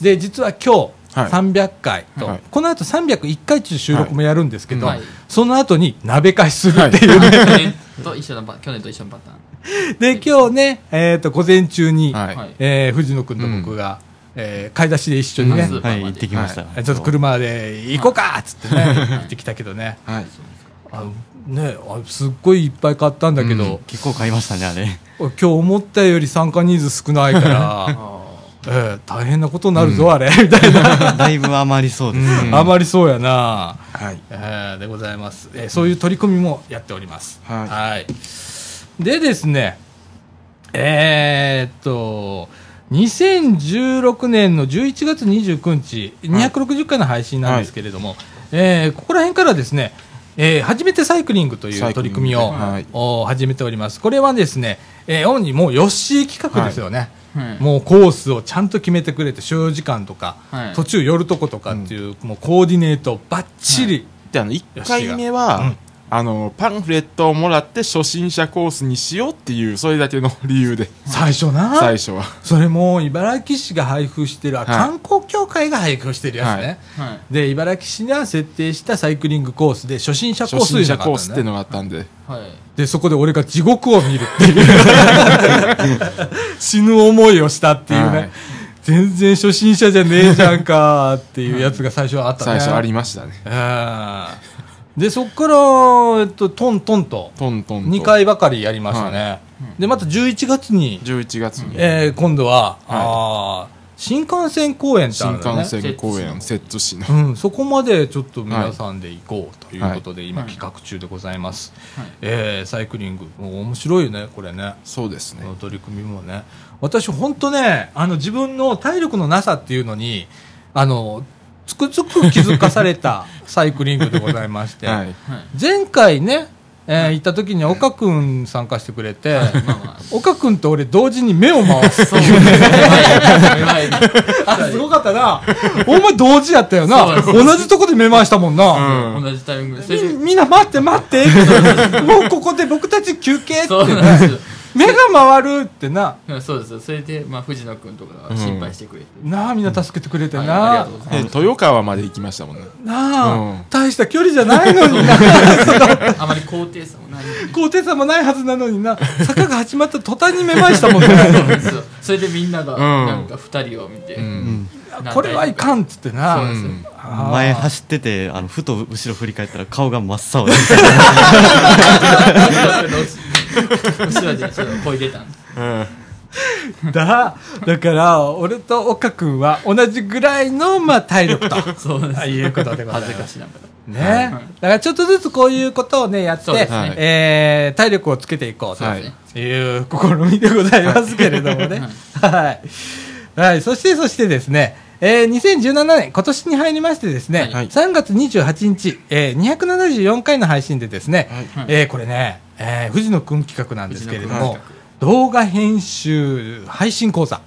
い。で実は今日、はい300回と、はい。この後301回という収録もやるんですけど、はい。その後に鍋会するっていうね、去年と一緒のパ去年と一緒のパターン。で今日ね、えー、と午前中に、はい。はいえー藤野君と僕が、えー買い出しで一緒にね、うん。はい、行ってきました。ちょっと車で行こうかっつってね、行ってきたけどね、はい。あのねあすっごいいっぱい買ったんだけど、うん。結構買いましたね、あれ。今日思ったより参加人数少ないから、<laughs> あえー大変なことになるぞ、あれ。<laughs> みたいな、<laughs> だいぶ余りそうです。うん。あまりそうやな、はい。えーでございます、えーそういう取り組みもやっております。はい。でですね、えーっと、2016年の11月29日、260回の配信なんですけれども、えーここら辺からですね、えー初めてサイクリングという取り組みを、はい。お始めております。これはですね、えー主にもうヨッシー企画ですよね。はいもうコースをちゃんと決めてくれて、所要時間とか、はい。途中寄るとことかっていう、もうコーディネートばっちり、であの1回目は、うんあのパンフレットをもらって初心者コースにしようっていうそれだけの理由で。最初な、最初は。それも茨城市が配布してる、あい。観光協会が配布してるやつね、はい。で茨城市が設定したサイクリングコースで初心者コー初スという心者コースっていうのがあったんで。はい。でそこで俺が地獄を見るっていう。死ぬ思いをしたっていうね、はい。全然初心者じゃねえじゃんかっていうやつが最初はあったね。<laughs> 最初ありましたね。えーでそこから、えっと、トントンと。トントンと。2回ばかりやりましたね、でまた11月に、11月に。えー今度は、あー新幹線公演ってあ新るんだね幹線公演摂津市の。うん、そこまでちょっと皆さんで行こうということで、今はい。企画中でございます、はい。えーサイクリング面白いよねこれね。そうですね。取り組みもね。私本当ねあの自分の体力のなさっていうのにあのつくづく気づかされた <laughs> サイクリングでございまして、はい。はい前回ね、えー行った時に岡君参加してくれて、岡君と俺同時に目を回す。<laughs> そうですね <laughs> すごかったな。お前同時やったよな。同じとこで目回したもんな、うん。同じタイミングで。みみんな待って待って。もうここで僕たち休憩って。ねですよ目が回るってな。うんそうです。よそれで、まあ、藤野君とかが心配してくれて、なあみんな助けてくれてはいな、ありがとうござい豊川まで行きましたもんね。なあ、うん。大した距離じゃないのにな。<laughs> あまり高低差もない高低差もないはずなのにな。坂が始まった途端に目回したもんね。それでみんながん。なんか二人を見て、うん。これはいかんっつってな。そうん前走ってて、あの、ふと後ろ振り返ったら顔が真っ青で。<laughs> 後ろでちょっと声出たんで。すうん。だだから俺と岡君は同じぐらいの、まあ、体力と。<laughs> そうです。あいうことでござい恥ずますかしながね、はい。だからちょっとずつこういうことをねやって、ね。えー体力をつけていこうとはい。いう試みでございますけれどもね。はい、はい、そしてそしてですねえー、2017年、今年に入りましてですね、はい。3月28日、えー、274回の配信でですね、はい。えーこれね、えー藤野くん企画なんですけれども動画編集配信講座っ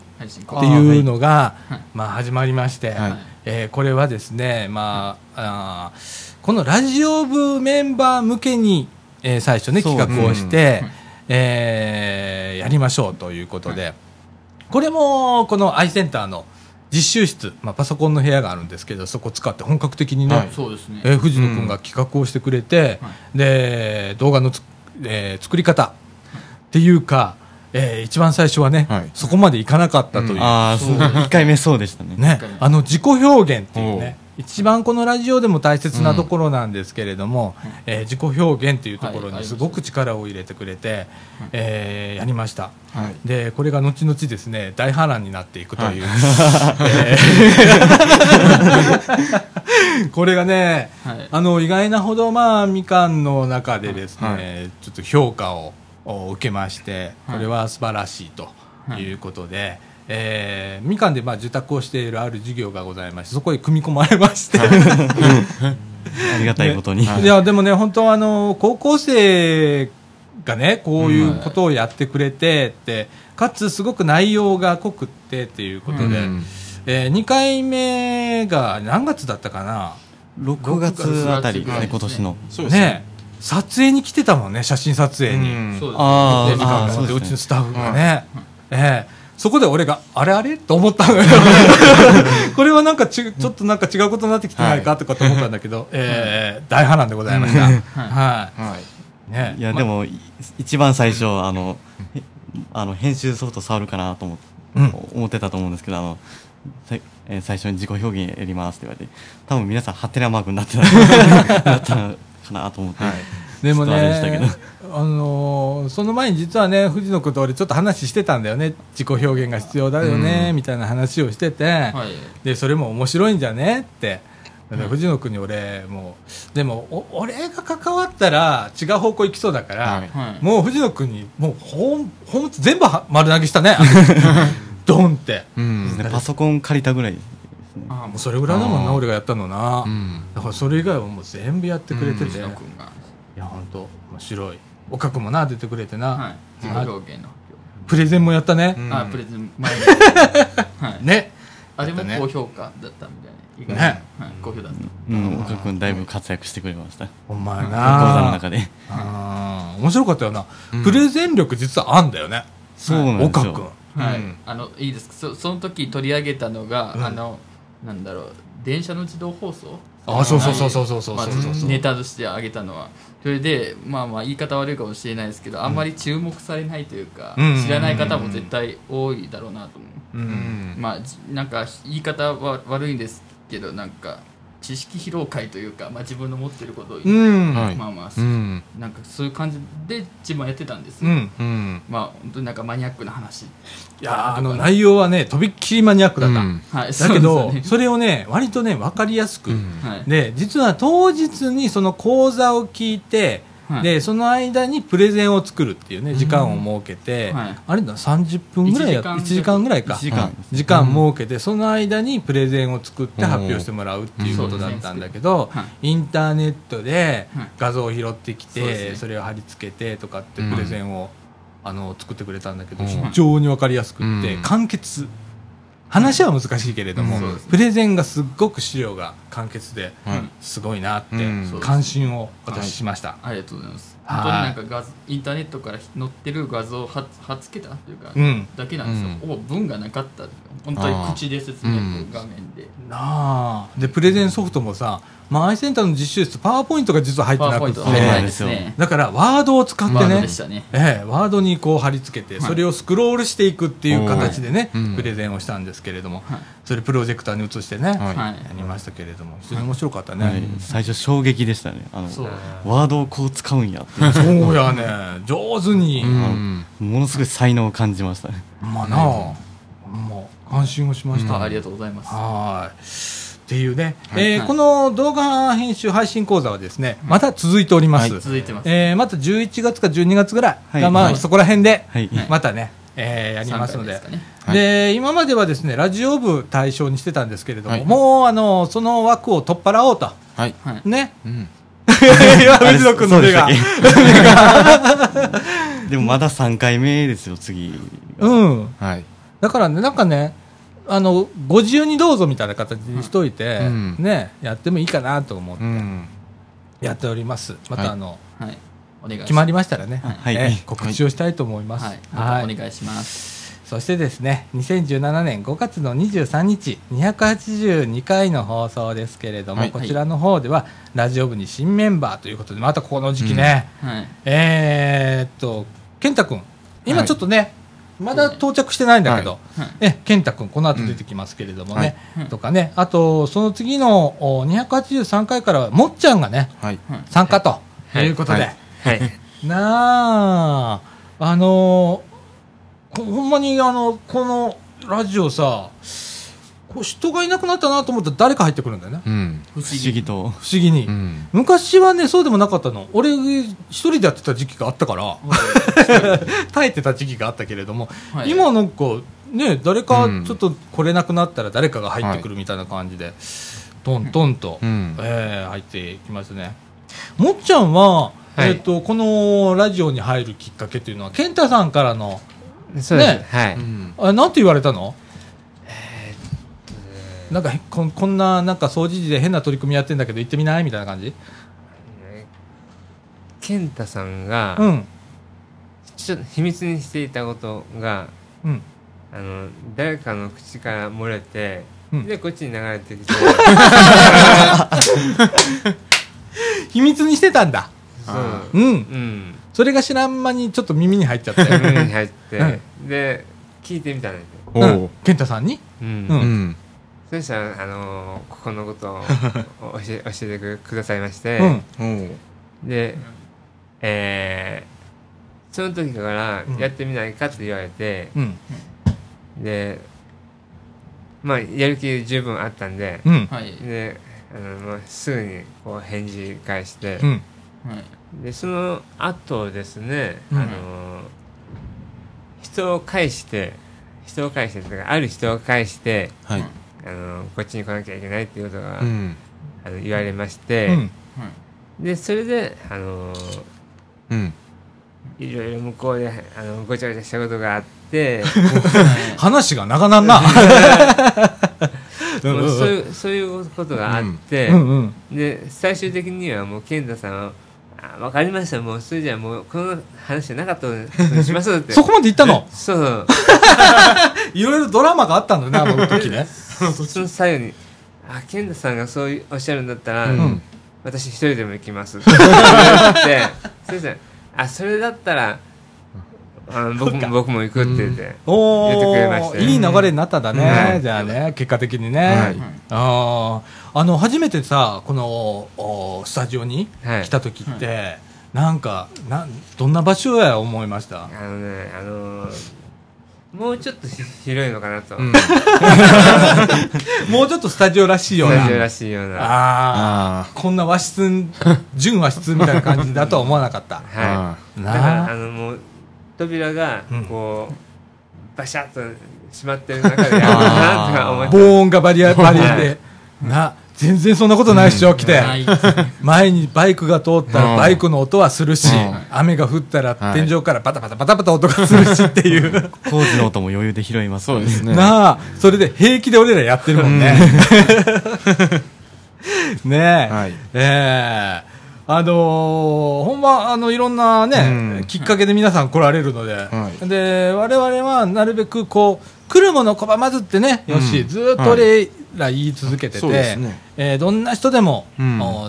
ていうのが、はい。まあ、始まりまして、はい。えーこれはですね、まあ、あーこのラジオ部メンバー向けに、えー最初ね企画をして、うん。えーやりましょうということで、これもこのアイセンターの実習室、まあ、パソコンの部屋があるんですけどそこを使って本格的にね、はい。えー藤野君が企画をしてくれて、はで動画のつ、えー作り方っていうか、えー一番最初はね、はい。そこまでいかなかったという、ああ、そう。そう1回目そうでしたね。ね、あの自己表現っていうね一番このラジオでも大切なところなんですけれども、えー自己表現というところはいにすごく力を入れてくれて、えーやりました。はい。でこれが後々ですね大波乱になっていくという、えー <laughs> これがね、はい。あの意外なほどまあみかんの中でですね、はい。ちょっと評価をお受けましてはい。これは素晴らしいということで、えーみかんでまあ受託をしているある事業がございましてそこへ組み込まれまして、ありがたいことに。いやでもね本当あの高校生がねこういうことをやってくれてって、かつすごく内容が濃くってっていうことで、うん。え2回目が何月だったかな？6月あたりですね、はい今年の。そうですね。ね。撮影に来てたもんね写真撮影に、うん。そうですあーでみかんが。あうですね。でうちのスタッフがね、ええそこで俺があれあれ？と思ったのよ。<laughs> これはなんかちちょっとなんか違うことになってきてないかとかと思ったんだけど、ええ大波乱でございました、はい、はい。ね。いや、までも、い一番最初、あの、へあの、編集ソフト触るかなと思うん。思ってたと思うんですけど、あの、えー最初に自己表現やりますって言われて、多分皆さん、ハテナマークになってた、<laughs> なったのかなと思って。はい。でもねど、あのーその前に実はね、藤野君と俺ちょっと話してたんだよね。自己表現が必要だよね、うんみたいな話をしてて、はいで、それも面白いんじゃねって。で藤野君に俺、もう、でも、お俺が関わったら違う方向行きそうだから、はいはいもう藤野君に、もう、ほん、ほん、全部は丸投げしたね。<laughs> ドンって。うんねパソコン借りたぐらい。あもうそれぐらいだもんな、俺がやったのな。うんだからそれ以外はもう全部やってくれてて。うん藤い野君がや、本当面白い。岡君もな、出てくれてな。はい。自己表現のプレゼンもやったね。うん。あプレゼン前に。<laughs> はい。ね。あれも高評価だったみたいな。ね。はい。好評だった。うん、岡君だいぶ活躍してくれました。お前講座のな中で。あー。面白かったよな、うん。プレゼン力実はあんだよね。そうなんです岡よ。君。はい、うん。あのいいです。かそその時取り上げたのが、うん。あのなんだろう。電車の自動放送あそうそうそうそうそうそうまあネタとして挙げたのはそれでまあまあ言い方悪いかもしれないですけど、あんまり注目されないというか、うん。知らない方も絶対多いだろうなと思う、う。うん。んまあじなんか言い方は悪いんですけどなんか知識披露会というか、まあ、自分の持ってることを言う、うん。はい。まあまあ、うん。なんかそういう感じで自分はやってたんですよ、うん。うん。まあ本当になんかマニアックな話。いやーあの内容はね、とびっきりマニアックだった。うん。はい。だけど、そうですそれをね、割とね、わかりやすく。で、実は当日にその講座を聞いて、はい。で、その間にプレゼンを作るっていうね、時間を設けて、はい。あれだ、30分ぐらいやっ1 1時間ぐらいか。1時間はい時間。設けて、その間にプレゼンを作って発表してもらうっていうことだったんだけど、はい。インターネットではい。画像を拾ってきて、ね。それを貼り付けてとかってうんプレゼンを、あの作ってくれたんだけど、うん。非常にわかりやすくって、うん。簡潔。話は難しいけれども、うんプレゼンがすっごく資料が簡潔で、はいすごいなってうん関心を私しました。ありがとうございます。はい本当になんか画像インターネットから載ってる画像をは貼っつけたというか、うんだけなんですよ。うんほぼ文がなかった。本当に口で説明うん画面で。なあでプレゼンソフトもさ、まあ、アイセンターの実習室パワーポイントが実は入ってなくて。ねはいですね。だからワードを使ってワードねね。ええ、ワードにこう貼り付けて、はい。それをスクロールしていくっていう形でね、プレゼンをしたんですけれども、はい。それプロジェクターに移してね、はい。はいやりましたけれども。非常に面白かったね、はい、最初衝撃でしたね。あの、そう。ワードをこう使うんやって。そうやね。上手に、うん。ものすごい才能を感じましたね。まあなあ、もう感心をしました、あありがとうございます。はいっていうね、はい。えーはい。この動画編集配信講座はですね、また続いております、はい続いてます。えーまた11月か12月ぐらいが、はい。まあ、はいそこら辺で、はい。またね、えーやりますので。三回すかね。はい。で今まではですねラジオ部対象にしてたんですけれども、はい。もうあのその枠を取っ払おうと。はい。はい。ね。うん。<laughs> 今藤野君の手が。<laughs> でもまだ3回目ですよ、次。うん。はい。だからねなんかねあのご自由にどうぞみたいな形にしといて、うん。ねやってもいいかなと思ってうん。やっております。また、はい。あのはい。お願いします。決まりましたらね、はい。えー告知をしたいと思います、はい。はい。お願いします。そしてですね、2017年5月の23日、282回の放送ですけれども、はい。こちらの方では、ラジオ部に新メンバーということで、またこの時期ね、はい。えーっと、健太君、今はい。ちょっとね、まだ到着してないんだけど、はい。え健太君この後出てきますけれどもね、うん。とかね。あとその次のお283回からはもっちゃんがねはい。参加と。はい。いうことで、はい。はい。<laughs> なあ。あのーこほんまにあのこのラジオさ人がいなくなったなと思ったら誰か入ってくるんだよね。うん。不不思議と。不思議に、うん。昔はねそうでもなかったの。俺一人でやってた時期があったから。耐えてた時期があったけれども、はい。今なんかね誰かうん。ちょっと来れなくなったら誰かが入ってくるみたいな感じで、トントンと、うん。えー入ってきますね。もっちゃんは、はい。えっとこのラジオに入るきっかけというのは健太さんからのそうです。ね。はい。うん。あなんて言われたの？なんかへこんこんななんか掃除時で変な取り組みやってんだけど行ってみない？みたいな感じ？健太さんが、うん。ちょっと秘密にしていたことが、うん。あの、誰かの口から漏れて、うん。で、こっちに流れてきて、<laughs> 秘密にしてたんだ。そう。うん。うん。それが知らん間にちょっと耳に入っちゃって。耳に入って、うん。で、聞いてみたんですよ。おう。ん。う。健太さんに？うん。ううんん。そしたら、あのーここのことを <laughs> 教え教えてくくださいまして、うん。で、えーその時からうん。やってみないかって言われて、うん。で、まあ、やる気十分あったんで、で、あのまあ、すぐにこう返事返して、うん。はい。で、その後ですね、うん。あの人を介して、人を介して、というかある人を介して、はい。あのこっちに来なきゃいけないっていうことが、うん。あの言われまして、うん。はいでそれであのうん。いろいろ向こうであのごちゃごちゃしたことがあって <laughs> 話が長なんな。<laughs> <laughs> そういうそういうことがあって、うん。うんで最終的にはもう健太さんは「あ分かりました。もうそれじゃあもうこの話じゃなかったことにします」って。そこまで言ったの？そうそう。いろいろドラマがあったんだねあの時ねその最後に「あ健太さんがそういうおっしゃるんだったら、うん。私一人でも行きます」<laughs> って言ってそしたらあそれだったらあの僕も僕も行くって言って、お言ってくれましたいい流れになったんだね、うん。じゃあね結果的にね、はい。あー。あの初めてさこのおスタジオにはい。来た時って、なんかなんどんな場所や思いました？あのねあのーもうちょっとひ広いのかなと、うん。<laughs> もうちょっとスタジオらしいような。スタジオらしいような。あああこんな和室純和室みたいな感じだとは思わなかった。あ。<laughs> はい。だかならあ。あのもう扉がうん。こう、バシャッと閉まってる中でやるなとか思って。防音がバリアバリアで。な全然そんなことないっしょ来て。前にバイクが通ったらうん。バイクの音はするしうん。雨が降ったらはい。天井からバタバタバタバタ音がするしっていう。工事の音も余裕で拾います。そうですね。<laughs> なあそれで平気で俺らやってるもんね。<laughs> ねえ。はい。ええ。あのーほんま、あの、いろんなね、うん。きっかけで皆さん来られるので、はい。で、我々はなるべくこう、来るもの拒まずってね、よし、うん。ずーっと俺ら言い続けてて、えーどんな人でも、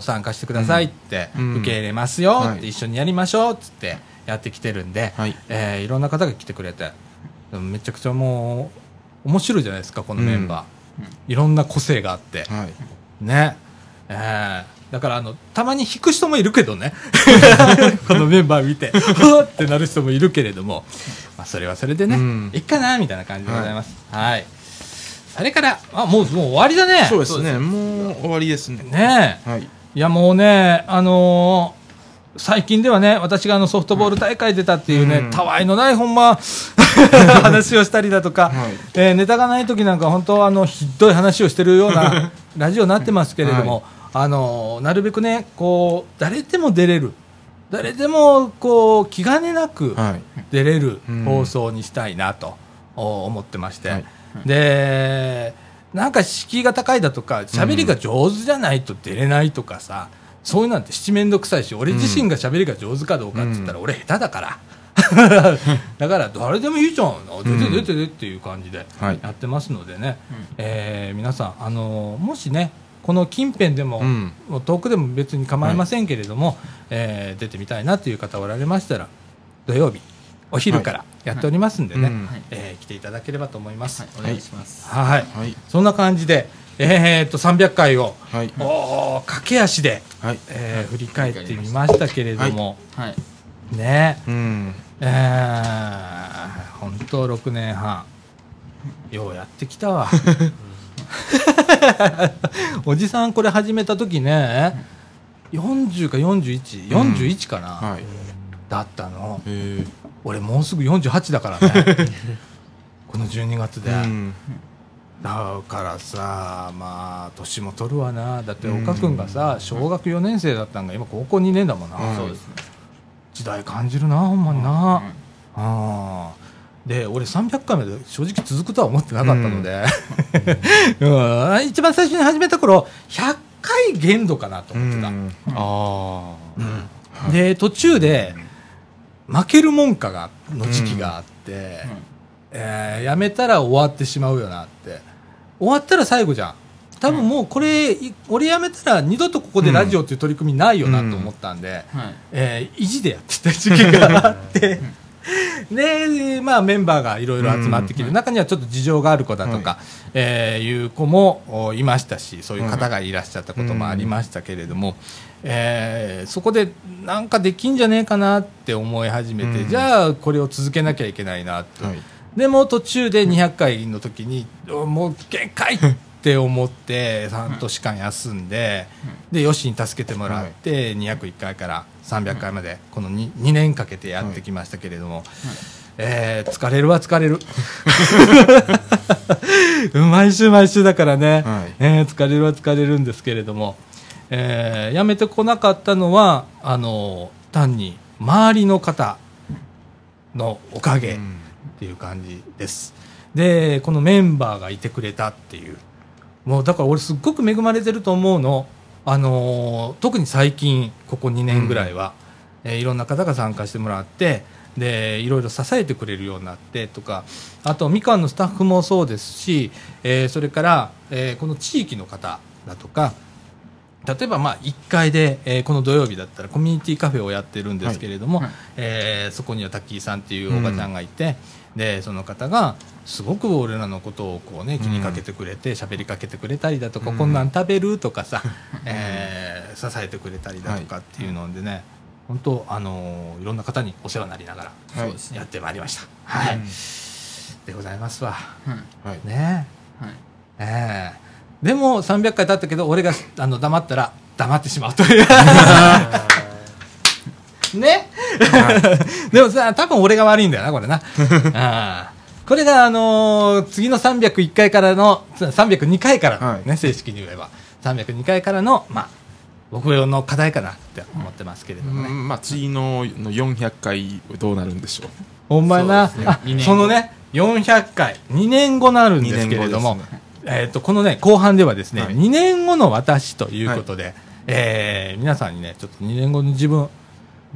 参加してくださいって、うん。受け入れますよ、はい。って一緒にやりましょうっつってやってきてるんで、はい。えーいろんな方が来てくれて、めちゃくちゃもう、面白いじゃないですか、このメンバー。いろんな個性があって。はい。ね。えーだからあのたまに引く人もいるけどね。<laughs> このメンバー見て <laughs> ふわってなる人もいるけれども、まあ、それはそれでね、うん。いっかなみたいな感じでございます。はい、それからあもうもう終わりだね。そうですね。もう終わりですね。ねえ。はい。いやもうねあのー最近ではね、私があのソフトボール大会出たっていうね、うん。たわいのないほんま、<laughs> 話をしたりだとか、はい。えーネタがない時なんか本当あのひどい話をしてるようなラジオになってますけれども、あのなるべくねこう誰でも出れる。誰でもこう気兼ねなくはい。出れるうん。放送にしたいなとお思ってまして、はい。でなんか敷居が高いだとか喋りが上手じゃないと出れないとかさ、そういうなんて七面倒くさいし俺自身が喋りが上手かどうかって言ったら俺下手だから。<laughs> だから誰でもいいじゃん、出て出て出てっていう感じではい。やってますのでね、えー皆さん、あのもしね、この近辺でも、うん。遠くでも別に構いませんけれども、えー出てみたいなという方おられましたら、土曜日、お昼から、やっておりますんでね、うん。えー来ていただければと思います。はい。お願いします。はい、はい。そんな感じで、えーっと300回を、はい。おー駆け足で、はい。えー振り返ってみましたけれども、はい。ね。うん。えー、本当6年半。ようやってきたわ <laughs> <laughs> おじさんこれ始めた時ね40か4141かな、はい。だったの。え。ー俺もうすぐ48だからね。<laughs> この12月で、うん。だからさまあ年も取るわな。だってうん。岡君がさ小学4年生だったんが今高校2年だもんな、うん。そうですね。時代感じるなほんまにな、あーで俺300回まで正直続くとは思ってなかったので、うん。<laughs> 一番最初に始めた頃100回限度かなと思ってた、うん。ああで途中で負けるもんかがの時期があって、えーやめたら終わってしまうよなって。終わったら最後じゃん。多分もうこれ、い俺やめたら二度とここでラジオっていう取り組みないよなと思ったんで、はい。えー意地でやってた時期があって、<laughs> で、まあメンバーがいろいろ集まってきて、うん中にはちょっと事情がある子だとか、はい。えーいう子もおいましたし、そういう方がいらっしゃったこともありましたけれども、えーそこでなんかできんじゃねえかなって思い始めて、うん。じゃあこれを続けなきゃいけないなと。はい。でも途中で200回の時におもう限界って思って半年間休んででよしに助けてもらって201回から300回までこの 2, 2年かけてやってきましたけれども、えー疲れるは疲れる。<laughs> 毎週毎週だからね、はい。えー疲れるは疲れるんですけれども、えーやめてこなかったのはあの単に周りの方のおかげ、うん。っていう感じです。でこのメンバーがいてくれたっていうもうだから俺すっごく恵まれてると思うの。あのー特に最近ここ2年ぐらいは、えーいろんな方が参加してもらってでいろいろ支えてくれるようになってとか。あとみかんのスタッフもそうですし、えーそれから、えーこの地域の方だとか。例えばまあ1階で、えーこの土曜日だったらコミュニティカフェをやってるんですけれども、はい。えーそこにはタッキーさんっていうおばちゃんがいて、でその方がすごく俺らのことをこう、ね、気にかけてくれて喋、りかけてくれたりだとか、うんこんなん食べるとかさ、えー支えてくれたりだとかっていうのでね、本当、あのーいろんな方にお世話になりながらやってまいりました。はい、うん。でございますわ。はい。はい。ねはいえええでも300回経ったけど俺があの黙ったら黙ってしまうという。<laughs> ね <laughs> でもさ多分俺が悪いんだよなこれな。<laughs> ああ。これがあのー次の301回からの302回からね、はい。正式に言えば。302回からのまあ僕の課題かなって思ってますけれどもね、うんまあ次のの400回どうなるんでしょう。ほんまやな、ね。そのね400回。2年後なるんですけれども、ね。えー、とこのね後半ではですね、はい。2年後の私ということで、えー皆さんにねちょっと2年後の自分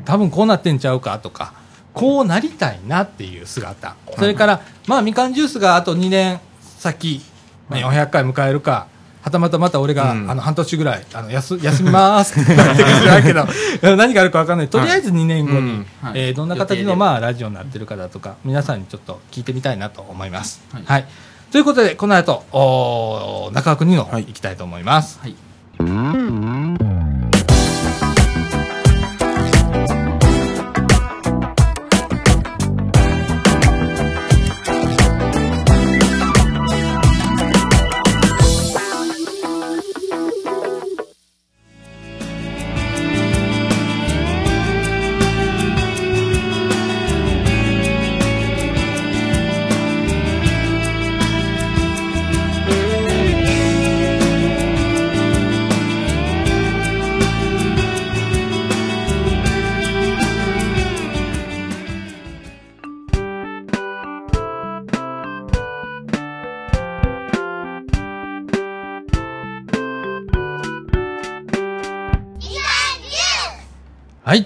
多分こうなってんちゃうかとかこうなりたいなっていう姿。それから、まあみかんジュースがあと2年先、まあ、400回迎えるかはたまたまた俺が、うん。あの半年ぐらいあの休休みますって言ってるだ。けど <laughs> 何があるか分かんない。とりあえず2年後に、うん。はい。えーどんな形のまあラジオになってるかだとか皆さんにちょっと聞いてみたいなと思います。は、はい。いということでこの後おー中川国の方はい。行きたいと思います。はい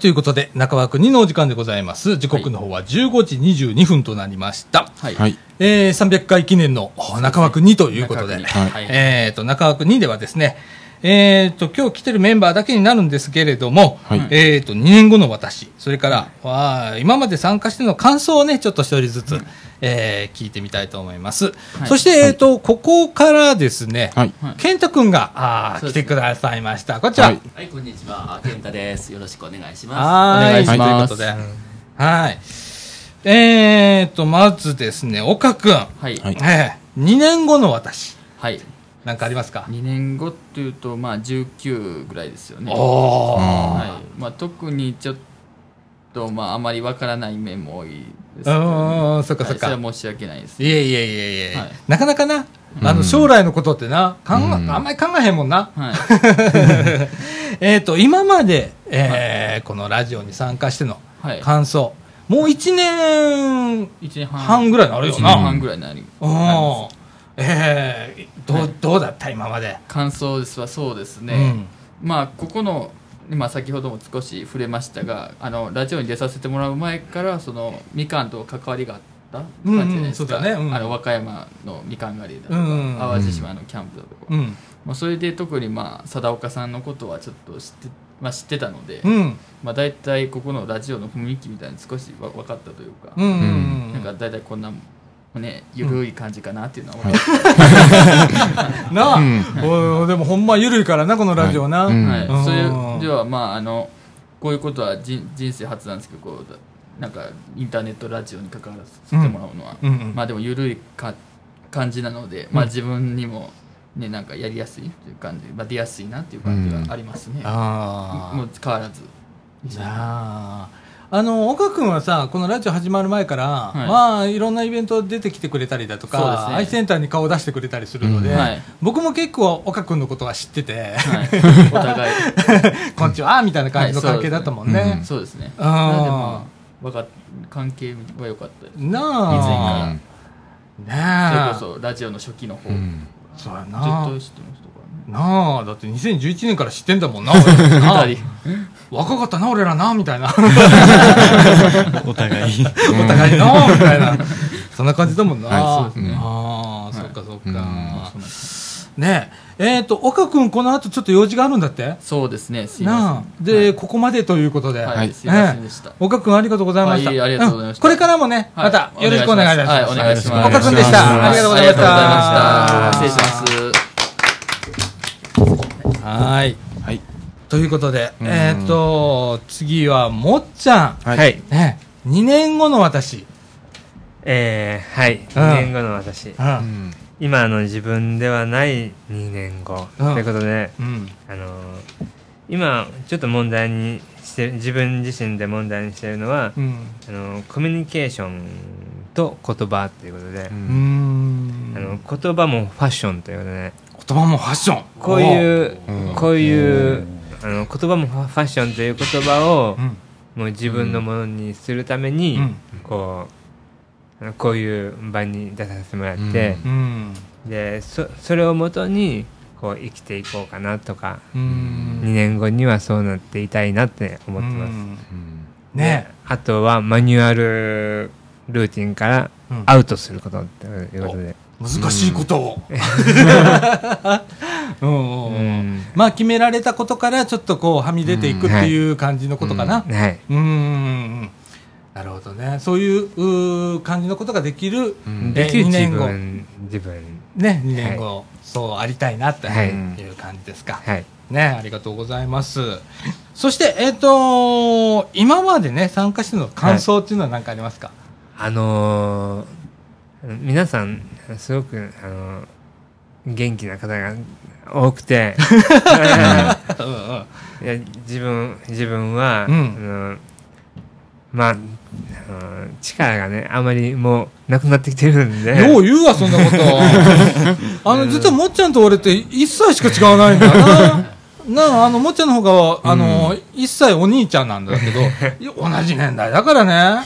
ということで中川国のお時間でございます。時刻の方は15時22分となりました。はい。はい。えー、300回記念のお中枠2ということで、中枠はい。えー、と中枠2ではですね、えっ、と、今日来てるメンバーだけになるんですけれども、はいえっ、と、2年後の私、それから、わあ今まで参加しての感想をね、ちょっと一人ずつ、えー聞いてみたいと思います。はいそして、えっ、と、ここからですね、はい。はい健太くんが、あ来てくださいました。こんにちは。はいはい、こんにちは。健太です。よろしくお願いしまはーい。お願いしますということで。はい。えーと、まずですね、岡くん。はい、はいえー、2年後の私。はい、なんかありますか？2年後っていうとまあ19ぐらいですよね。はい。まあ、特にちょっと、まあ、あまりわからない面も多いですけうどーん、そっかそっか。はい。それは申し訳ないです。いえいえいえいえ、はい。なかなかな、あの、将来のことってな、考えうん。あんまり考えへんもんな。はい。<laughs> えっと、今まで、えーこのラジオに参加してのはい。感想、もう1年、1年半。半ぐらいになるよな。1年半ぐらいになります。えー、どう、どうだった今まで？感想ですはそうですね、うんまあここの今先ほども少し触れましたがあのラジオに出させてもらう前からそのみかんと関わりがあった感じじゃないですか、うんうんそうだねうんあの和歌山のみかん狩りだとか、うん淡路島のキャンプだとか、うん。まあ、それで特にまあ貞岡さんのことはちょっと知って,、まあ、知ってたので、うん。まあ、大体ここのラジオの雰囲気みたいに少しわ分かったというか、うん。うん。なんか大体こんなねゆるい感じかなっていうのは分かっ <laughs> なあ、でもほんま緩いからな、このラジオな。はい。それではまああのこういうことは人人生初なんですけどこうだなんかインターネットラジオに関わらせてもらうのは、うん。うんまあでも緩いか感じなので、まあ自分にもねなんかやりやすいっていう感じ、まあ、出やすいなっていう感じがありますね、ああ。もう変わらず。じゃあ、あの、岡君はさ、このラジオ始まる前から、い。まあ、いろんなイベント出てきてくれたりだとか、ね。アイセンターに顔を出してくれたりするので、うんはい。僕も結構岡君のことは知ってて、はい、<laughs> お互い。こんにちはみたいな感じの関係だったもんね。はいそうですね。あーなのでまあわかっ関係は良かったですな以前あ、から。ねそれえ。こそラジオの初期の方、うん。そうやずっなと知ってましたなあ、だって2011年から知ってんだもんな、<laughs> 若かったな、俺らな、みたいな。<laughs> お互い。<laughs> お互いな、みたいな。そんな感じだもんな。はいそうですね。ああ、そっかそっうん。か。ね。え、えっと、岡君、この後ちょっと用事があるんだって？そうですね。すいまなあ。せん。で、はい。ここまでということで。はい、はいすいませんでした、岡君ありがとうございました。はいありがとうございました。ん。これからもね、はい。またよろしくお願いいたします。はいお願いします。岡君でした。ありがとうございました。失礼しますはい。はい。ということで、うんえっと、次は、もっちゃん。はいはい。ね、2年後の私。えー、はい。ん2年後の私。う。うんん今の自分ではない2年後。うんということで、うん。あのー今、ちょっと問題にしてる、自分自身で問題にしているのは、うん。あのコミュニケーションと言葉ということで。あの言葉もファッションということで、言葉もファッション。こういううんこういうあの言葉もファッションという言葉をうん。もう自分のものにするために、うんこうこういう場に出させてもらって、うん。でそそれをもとにこう生きていこうかなとか、う2ん。年後にはそうなっていたいなって思ってます、うんうんねであとはマニュアルルーティンからうんアウトすることっていうことで、難しいことを。まあ決められたことからちょっとこうはみ出ていくっていう感じのことかな。はいうん。うんうん。なるほどね。そういう感じのことができる、うん。できる自二年後。分自分。ね、2年後、そうありたいなって。はい。いう感じですか。はい。ね、ありがとうございます。そして、えっ、と今までね、参加しての感想っていうのは何かありますか、あのー皆さんすごく、あのー元気な方が多くて <laughs> いや自分自分は、うんあのまあ、力がねあまりもうなくなってきてるんでよう言うわ、そんなこと。<laughs> あの、実はもっちゃんと俺って1歳しか違わないんだな。なあ、あの、もっちゃんの方が、あの、1歳お兄ちゃんなんだけど、<laughs> 同じ年代だからね。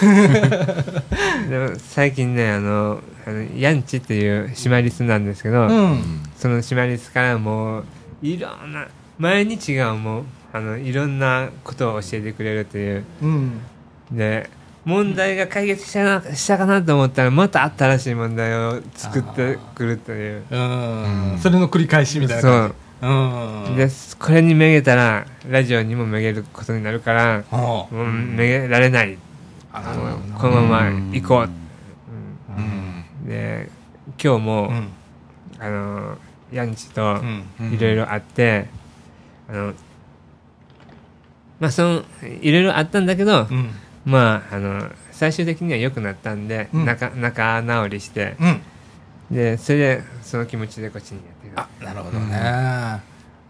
<laughs> でも最近ねあのあのヤンチっていうシマリスなんですけど、うん。そのシマリスからもういろんな毎日がもうあのいろんなことを教えてくれるといううん。で問題が解決したなしたかなと思ったらまた新しい問題を作ってくるといううん。それの繰り返しみたいなそ感ううん。でこれにめげたらラジオにもめげることになるからはもうめげられない。このまま行こう。うん。で今日も、うん。あのヤンチといろいろあって、あのまあそのいろいろあったんだけど、うん。まああの最終的には良くなったんで、うん。仲仲直りしてうんでそれでその気持ちでこっちにやってる。あなるほどね、あ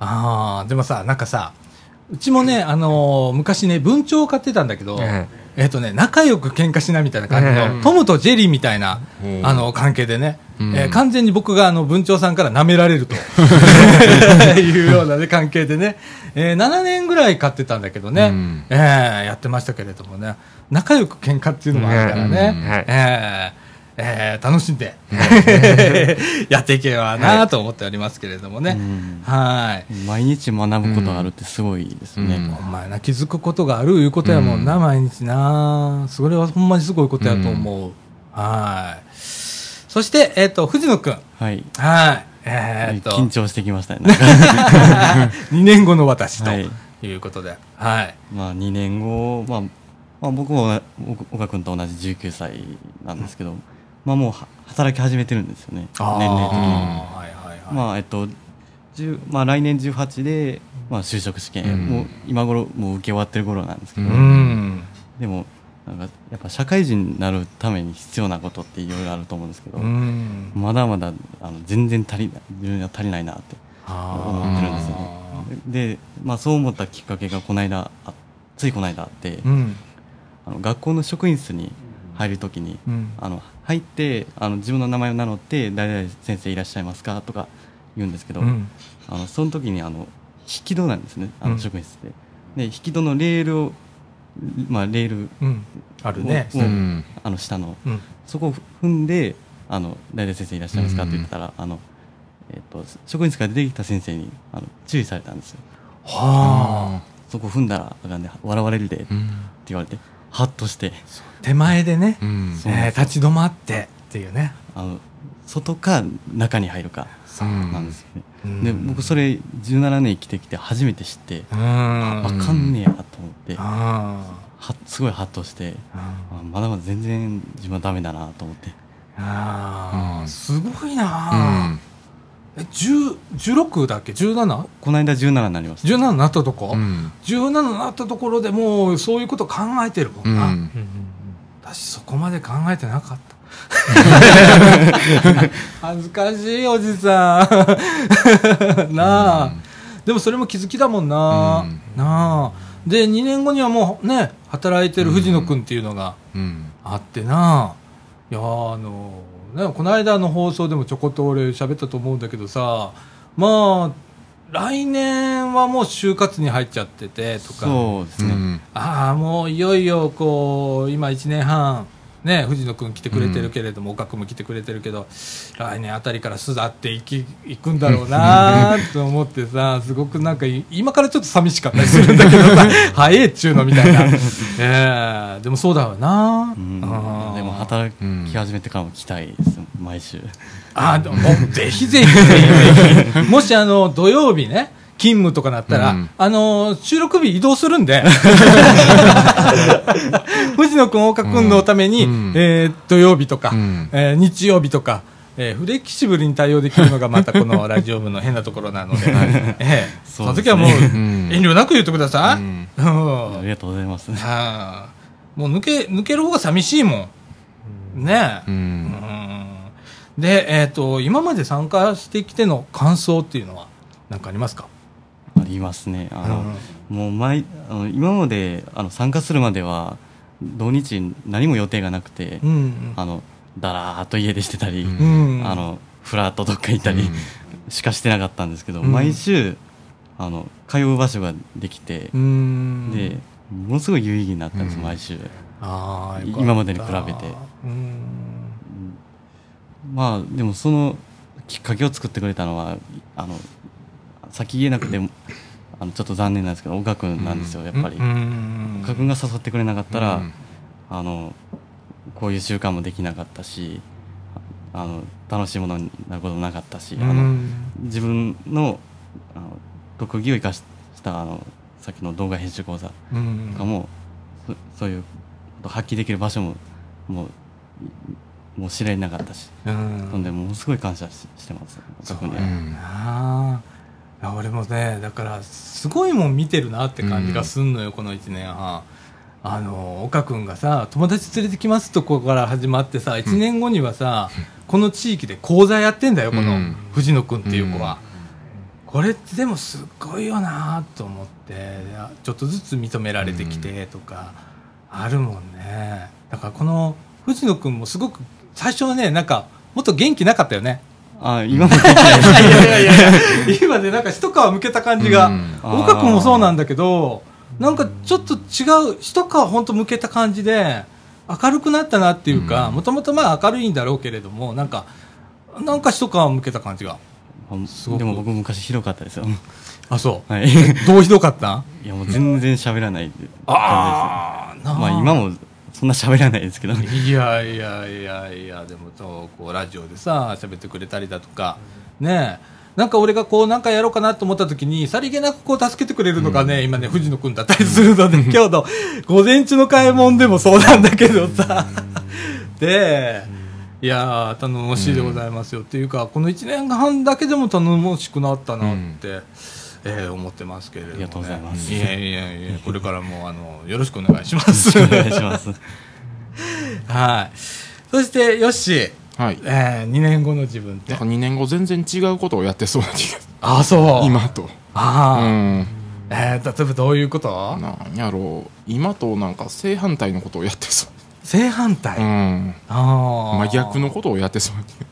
あでもさなんかさうちもね、あのー昔ね文鳥を飼ってたんだけど、はいえっ、とね仲良く喧嘩しないみたいな感じの、うん。トムとジェリーみたいな、うん。あの関係でね、うん。えー完全に僕があの文鳥さんから舐められると。<laughs> いうような、ね、関係でね、えー7年ぐらい飼ってたんだけどね、うん。えーやってましたけれどもね。仲良く喧嘩っていうのもあるからね、うん。はい。えーえー楽しんでやっていければなと思っておりますけれどもね、うん。はい。毎日学ぶことがあるってすごいですね。うん。お前な気づくことがあるいうことやもんな、うん。毎日な。それはほんまにすごいことやと思う、はい。そして、えっと藤野くん。はい。はい。えーっと。緊張してきましたね。なんか。<laughs> 2年後の私とはい。いうことで、はい。まあ2年後、まあ、まあ僕もお岡君と同じ19歳なんですけど、まあもうは働き始めてるんですよね。年齢的に。はいはいはい、まあえっと、10まあ来年18で、まあ就職試験、うん。もう今頃もう受け終わってる頃なんですけど、うん。でも、なんかやっぱ社会人になるために必要なことっていろいろあると思うんですけど、うん。まだまだあの全然足りない、自分には足りないなって思ってるんですよね。で、まあそう思ったきっかけがこの間、あついこの間あって、うん。あの学校の職員室に入るときに、うん。あの入ってあの自分の名前を名乗って誰々先生いらっしゃいますか？とか言うんですけど、うん。あのその時にあの引き戸なんですねあうん。の職員室で,、で引き戸のレールを、まあ、レールうん。あるね。をうん。あの下の。うん。そこを踏んであの誰々先生いらっしゃいますかって言ってたら、あのえっと職員室から出てきた先生にあの注意されたんですよ。はあ。そこ踏んだらあかんで笑われるでってうん言われてハッとして手前でね、うん。えー立ち止まってっていうね。あの外か中に入るか。うん。なんですよね、うん。で僕それ17年生きてきて初めて知って、うん。ああかんねやと思って、あはすごいハッとしてああまだまだ全然自分はダメだなと思って。ああ、うん。すごいなうあ、ん。え10 16だっけ？17?17 この間17になりました。になったとこ、うん。17になったところでもうそういうこと考えてるもうん。な、ん私そこまで考えてなかった。<laughs> 恥ずかしいおじさん。<laughs> なあ、でもそれも気づきだもんな、うん。なあ。で2年後にはもうね働いてる藤野君っていうのがうん。あってな。いやあのねこの間の放送でもちょこっと俺喋ったと思うんだけどさ。まあ来年はもう就活に入っちゃっててとか。そうですね、うん。ああもういよいよこう今1年半ね藤野君来てくれてるけれども、岡君も来てくれてるけど来年あたりから巣立っていきいくんだろうなと思ってさ <laughs> すごくなんかい今からちょっと寂しかったりするんだけどさ <laughs> 早えっちゅうのみたいな、<laughs> ええでもそうだよな、うん。でも働き始めてからも来たいです毎週。あでもぜひぜひぜひぜひ。もしあの土曜日ね勤務とかなったら、うん。あの収録日移動するんで。<laughs> 藤野君岡君のために、うん。えー土曜日とか、うん。えー日曜日とか、えーフレキシブルに対応できるのがまたこのラジオ部の変なところなので、<laughs> ええ。その時はもううん。遠慮なく言ってください、ありがとうございますはあもう抜け抜ける方が寂しいもん。ねえ、うん。うん。で、えっと今まで参加してきての感想っていうのは何かありますか？ありますね。あの、もう毎あの今まであの参加するまでは土日何も予定がなくて、うんあのだらーっと家でしてたり、うん。あのフラットどっか行ったり、うん。しかしてなかったんですけど、うん。毎週あの通う場所ができてう、ん。でものすごい有意義になったんです、うん。毎週。あ今までに比べて。うん。まあでもそのきっかけを作ってくれたのはあの先言えなくてもあのちょっと残念なんですけど岡君なんですよ、やっぱり、うん。岡君が誘ってくれなかったら、うん。あのこういう習慣もできなかったしあの楽しいものになることもなかったし、あのうん自分のあの特技を生かしたあのさっきの動画編集講座うん。とかも、そそういうことを発揮できる場所ももうもう知られなかったし、うん。でものすごい感謝ししてます特に、うんああ俺もねだからすごいもん見てるなって感じがすんのよ、この1年半。あの岡君がさ友達連れてきますとこから始まってさ1年後にはさ、この地域で講座やってんだよこのうん。藤野君っていう子は、これってでもすっごいよなと思ってちょっとずつ認められてきてとかあるもんね。だからこの藤野君もすごく最初はねなんかもっと元気なかったよねあ今も。いいやいやいや今でなんか一皮むけた感じが、うん。岡君もそうなんだけどなんかちょっと違う一皮本当むけた感じで明るくなったなっていうかうん。もともとまあ明るいんだろうけれどもなんかなんか一皮むけた感じが。でも僕昔ひどかったですよ。あそはい。うどうひどかった？んいやもう全然喋らないって感ああじですまあ今もそんな喋らないですけどいやいやいやいやでもそうこうラジオでさ喋ってくれたりだとかねえ。なんか俺がこうなんかやろうかなと思った時にさりげなくこう助けてくれるのがね、今ね藤野君だったりするので、今日の午前中の買い物でもそうなんだけどさ、でいやー頼もしいでございますよ。っていうかこの1年半だけでも頼もしくなったなって、えー思ってますけれども、ね、ありがとうございます。いやいやいやこれからもあのよろしくお願いします。お願いします。<laughs> はい。そして、ヨッシー、はい。えー、2年後の自分って？なんか。2年後全然違うことをやってそうな気が。するあ、そう。今と。ああ、うん。えー、例えばどういうこと？なんやろう。今となんか正反対のことをやってそ正反対？う、うん、ああ。真逆のことをやってそうな気が。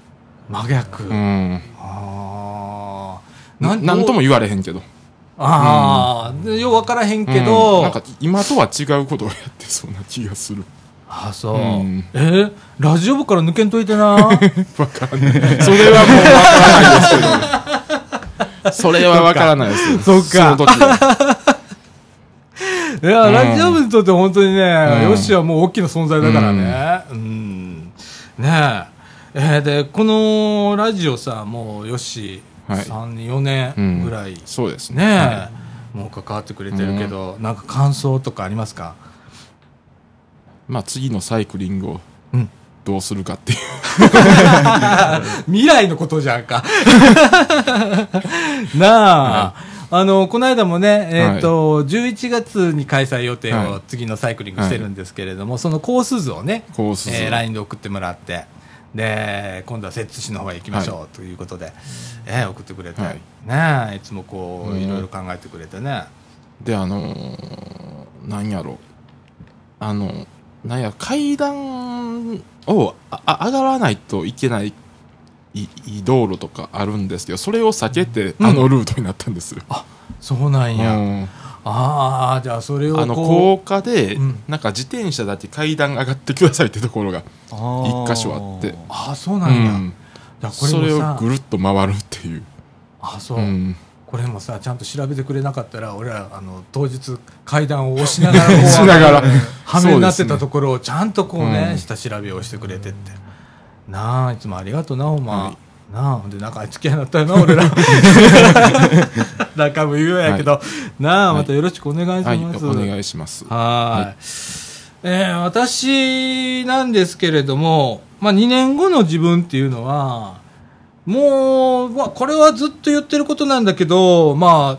真逆。うん。ああ。ななんとも言われへんけど。ああ、でよう分からへんけど、うん。なんか今とは違うことをやってそうな気がする。あそう、うん。え？ーラジオ部から抜けんといてな。<laughs> わからない。それはもうわからないですけど。<laughs> それはわからないですよ。そっか。その時は。<laughs> いや、うん。ラジオ部にとって本当にね、うん。ヨッシーはもう大きな存在だからね。うん。ねえ。えーで、このラジオさ、もうヨッシー、はい。3年、4年ぐらい、そうですね。はもう関わってくれてるけど、なんか感想とかありますか？まあ次のサイクリングをうん。どうするかっていう。<laughs> 未来のことじゃんか。<laughs> なあ、あの、この間もね、えっ、と、11月に開催予定をはい。次のサイクリングしてるんですけれども、そのコース図をね、コース図。えー LINE で送ってもらって、で、今度は摂津市の方へ行きましょうということで、えー送ってくれて、はい。ねえいつもこう、うん。いろいろ考えてくれてね。であのーなんやろ。あのなんや階段をああ上がらないといけないいい道路とかあるんですけどそれを避けてうん。あのルートになったんですよ、そうなんや。うんああ、じゃあそれをあの高架で、うん。なんか自転車だけ階段上がってくださいってところが、一箇所あって。ああ、そううなんや。ん。じゃあこれそれをぐるっと回るっていう、あそう、うん。これもさちゃんと調べてくれなかったら俺らあの当日階段を押しながら <laughs> しながら。はめになってたところをちゃんとこうね、うん。下調べをしてくれてって。なあいつもありがとうなほんま、はいなあでなんか付き合いになったよな俺ら。<laughs> 仲も言うやけど、なあまたよろしくお願いしはいます、お願いします。はい。えー私なんですけれども、まあ、2年後の自分っていうのは、もう、まあ、これはずっと言ってることなんだけど、まあ、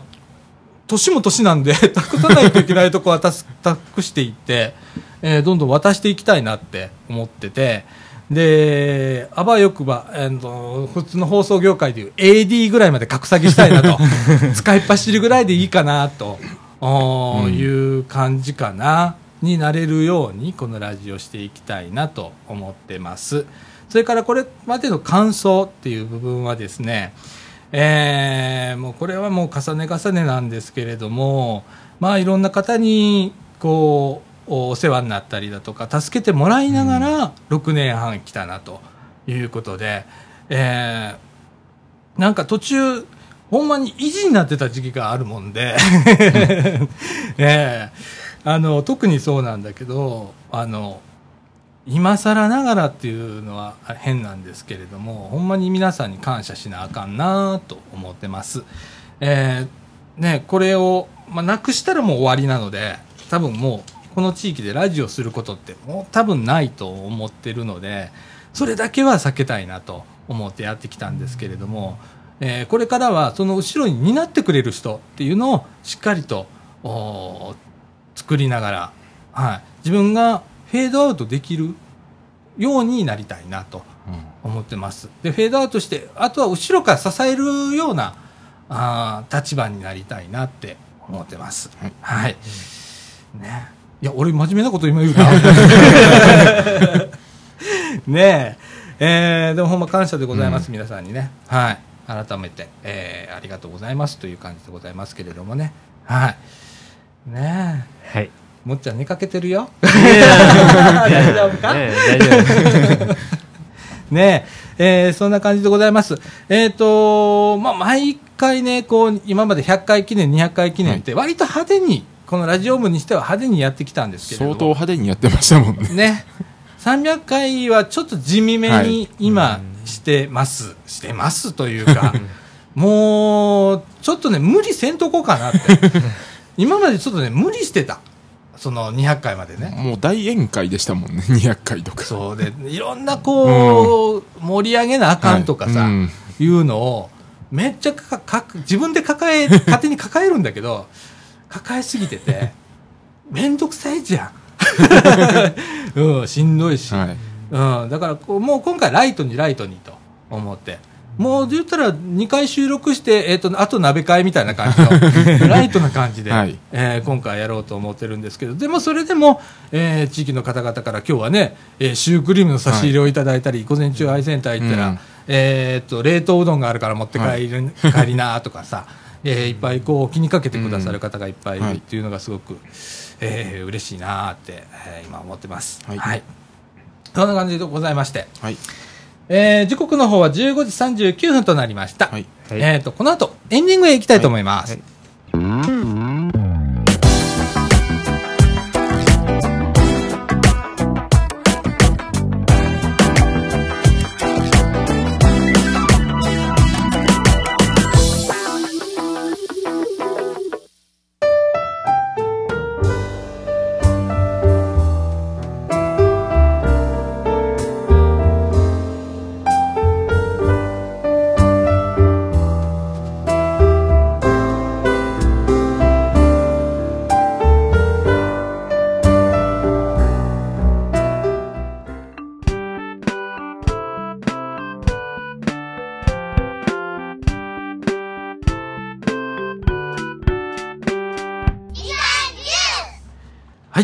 年も年なんで、<laughs> 託さないといけないとこは託していって、えーどんどん渡していきたいなって思ってて、で、あばよくば、えーと普通の放送業界でいう AD ぐらいまで格下げしたいなと、<laughs> 使いっ走りぐらいでいいかなと、うんいう感じかな、になれるように、このラジオしていきたいなと思ってます。それからこれまでの感想っていう部分はですね、えーもうこれはもう重ね重ねなんですけれども、まあいろんな方に、こう、お世話になったりだとか、助けてもらいながら6年半来たなということで、えーなんか途中、ほんまに維持になってた時期があるもんで、<laughs> ええあの、特にそうなんだけど、あの、今更ながらっていうのは変なんですけれども、ほんまに皆さんに感謝しなあかんなと思ってます。えーね、これを、まあ、なくしたらもう終わりなので、多分もう、この地域でラジオすることってもう多分ないと思ってるので、それだけは避けたいなと思ってやってきたんですけれども、えーこれからはその後ろに担ってくれる人っていうのをしっかりと作りながら、はい、自分がフェードアウトできるようになりたいなと思ってます。で、フェードアウトして、あとは後ろから支えるようなあー立場になりたいなって思ってます。はい。ね。いや、俺真面目なこと今言うな。<laughs> ねえ。えー、でもほんま感謝でございます、皆さんにね。はい。改めて、えー、ありがとうございますという感じでございますけれどもね。はい。ねえ。はい。もっちゃん寝かけてるよ。<laughs> 大丈夫か？ね大丈夫。<laughs> ねえ、えーそんな感じでございます。えっ、と、まあ、毎回ね、こう、今まで100回記念、200回記念って、割と派手に、このラジオ部にしては派手にやってきたんですけれども。相当派手にやってましたもんね。ね。300回はちょっと地味めに今してます。してますというか、<laughs> もう、ちょっとね、無理せんとこうかなって。<laughs> 今までちょっとね、無理してた。その200回までね。もう大宴会でしたもんね、200回とか。そうで、いろんなこう、盛り上げなあかんとかさ、はいうんいうのを、めっちゃかか自分で抱え、勝手に抱えるんだけど、抱えすぎてて、<laughs> めんどくさいじゃん。<laughs> うん、しんどいし。はい。うん、だからこう、もう今回ライトにライトにと思って。もう言ったら2回収録して、えっ、と、あと鍋会みたいな感じの、<laughs> ライトな感じで、はいえー今回やろうと思ってるんですけど、でもそれでも、えー地域の方々から今日はね、えーシュークリームの差し入れをいただいたり、午前中アイセンター行ったら、うんえーっと、冷凍うどんがあるから持って帰り,、帰りなとかさ、えーいっぱいこう気にかけてくださる方がいっぱいいるっていうのがすごく、えー嬉しいなって、えー今思ってます。はいはい。そんな感じでございまして、はい。えー時刻の方は15時39分となりました。はい。えーっと、この後、エンディングへ行きたいと思います。はいはい、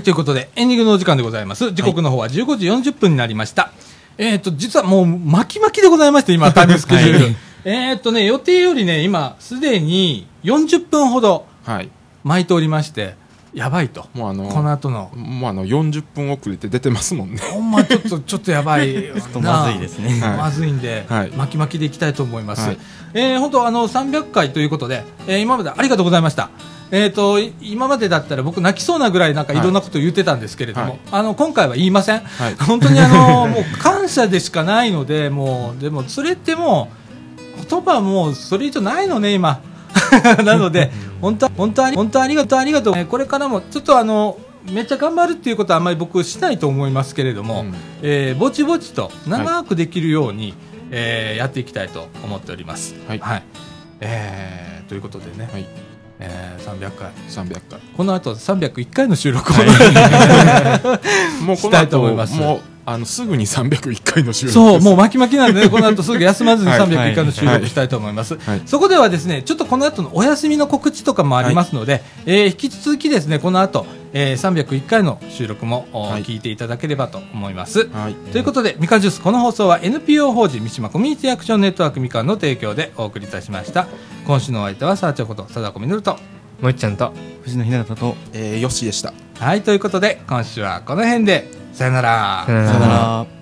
ということで、エンディングのお時間でございます。時刻の方は15時40分になりました。えっ、と、実はもう巻き巻きでございまして、今、タイムスケジュール。はいえっとね、予定よりね、今、すでに40分ほどはい。巻いておりまして、やばいと。もうあのこの後の。もうあの、40分遅れて出てますもんね。ほんまちょっと、ちょっとやばい。ちょっとまずいですねはいまずいんで、はい巻き巻きでいきたいと思います。はいえー本当あの、300回ということで、えー今までありがとうございました。えっ、と、い今までだったら僕泣きそうなぐらいなんかいろんなこと言ってたんですけれども、はいあの、今回は言いません。はい <laughs> 本当にあの、<laughs> もう感謝でしかないので、もう、でもそれってもう、言葉はもうそれ以上ないのね、今。<laughs> なので、本当、本当あり、本当ありがとう、ありがとう。えーこれからも、ちょっとあの、めっちゃ頑張るっていうことはあんまり僕しないと思いますけれども、うんえーぼちぼちと長くできるように、えーやっていきたいと思っております。はいえーということでね、はい。えー300回。300回。この後301回の収録を、<laughs> もうこしたいと思いますもう、あの、すぐに301回の収録そう、もう巻き巻きなんでね、この後すぐ休まずにはい301回の収録したいと思います。はいそこではですね、ちょっとこの後のお休みの告知とかもありますので、えー引き続きですね、この後、えー301回の収録も、おはい聞いていただければと思います。はい。ということで、みかんジュース、この放送は NPO 法人三島コミュニティアクションネットワークみかんの提供でお送りいたしました。今週のお相手は、さあちょこと、貞子みのると。もっちゃんと。藤野ひなたとえー、よしでした。はい、ということで、今週はこの辺で、さよなら。さよなさよなら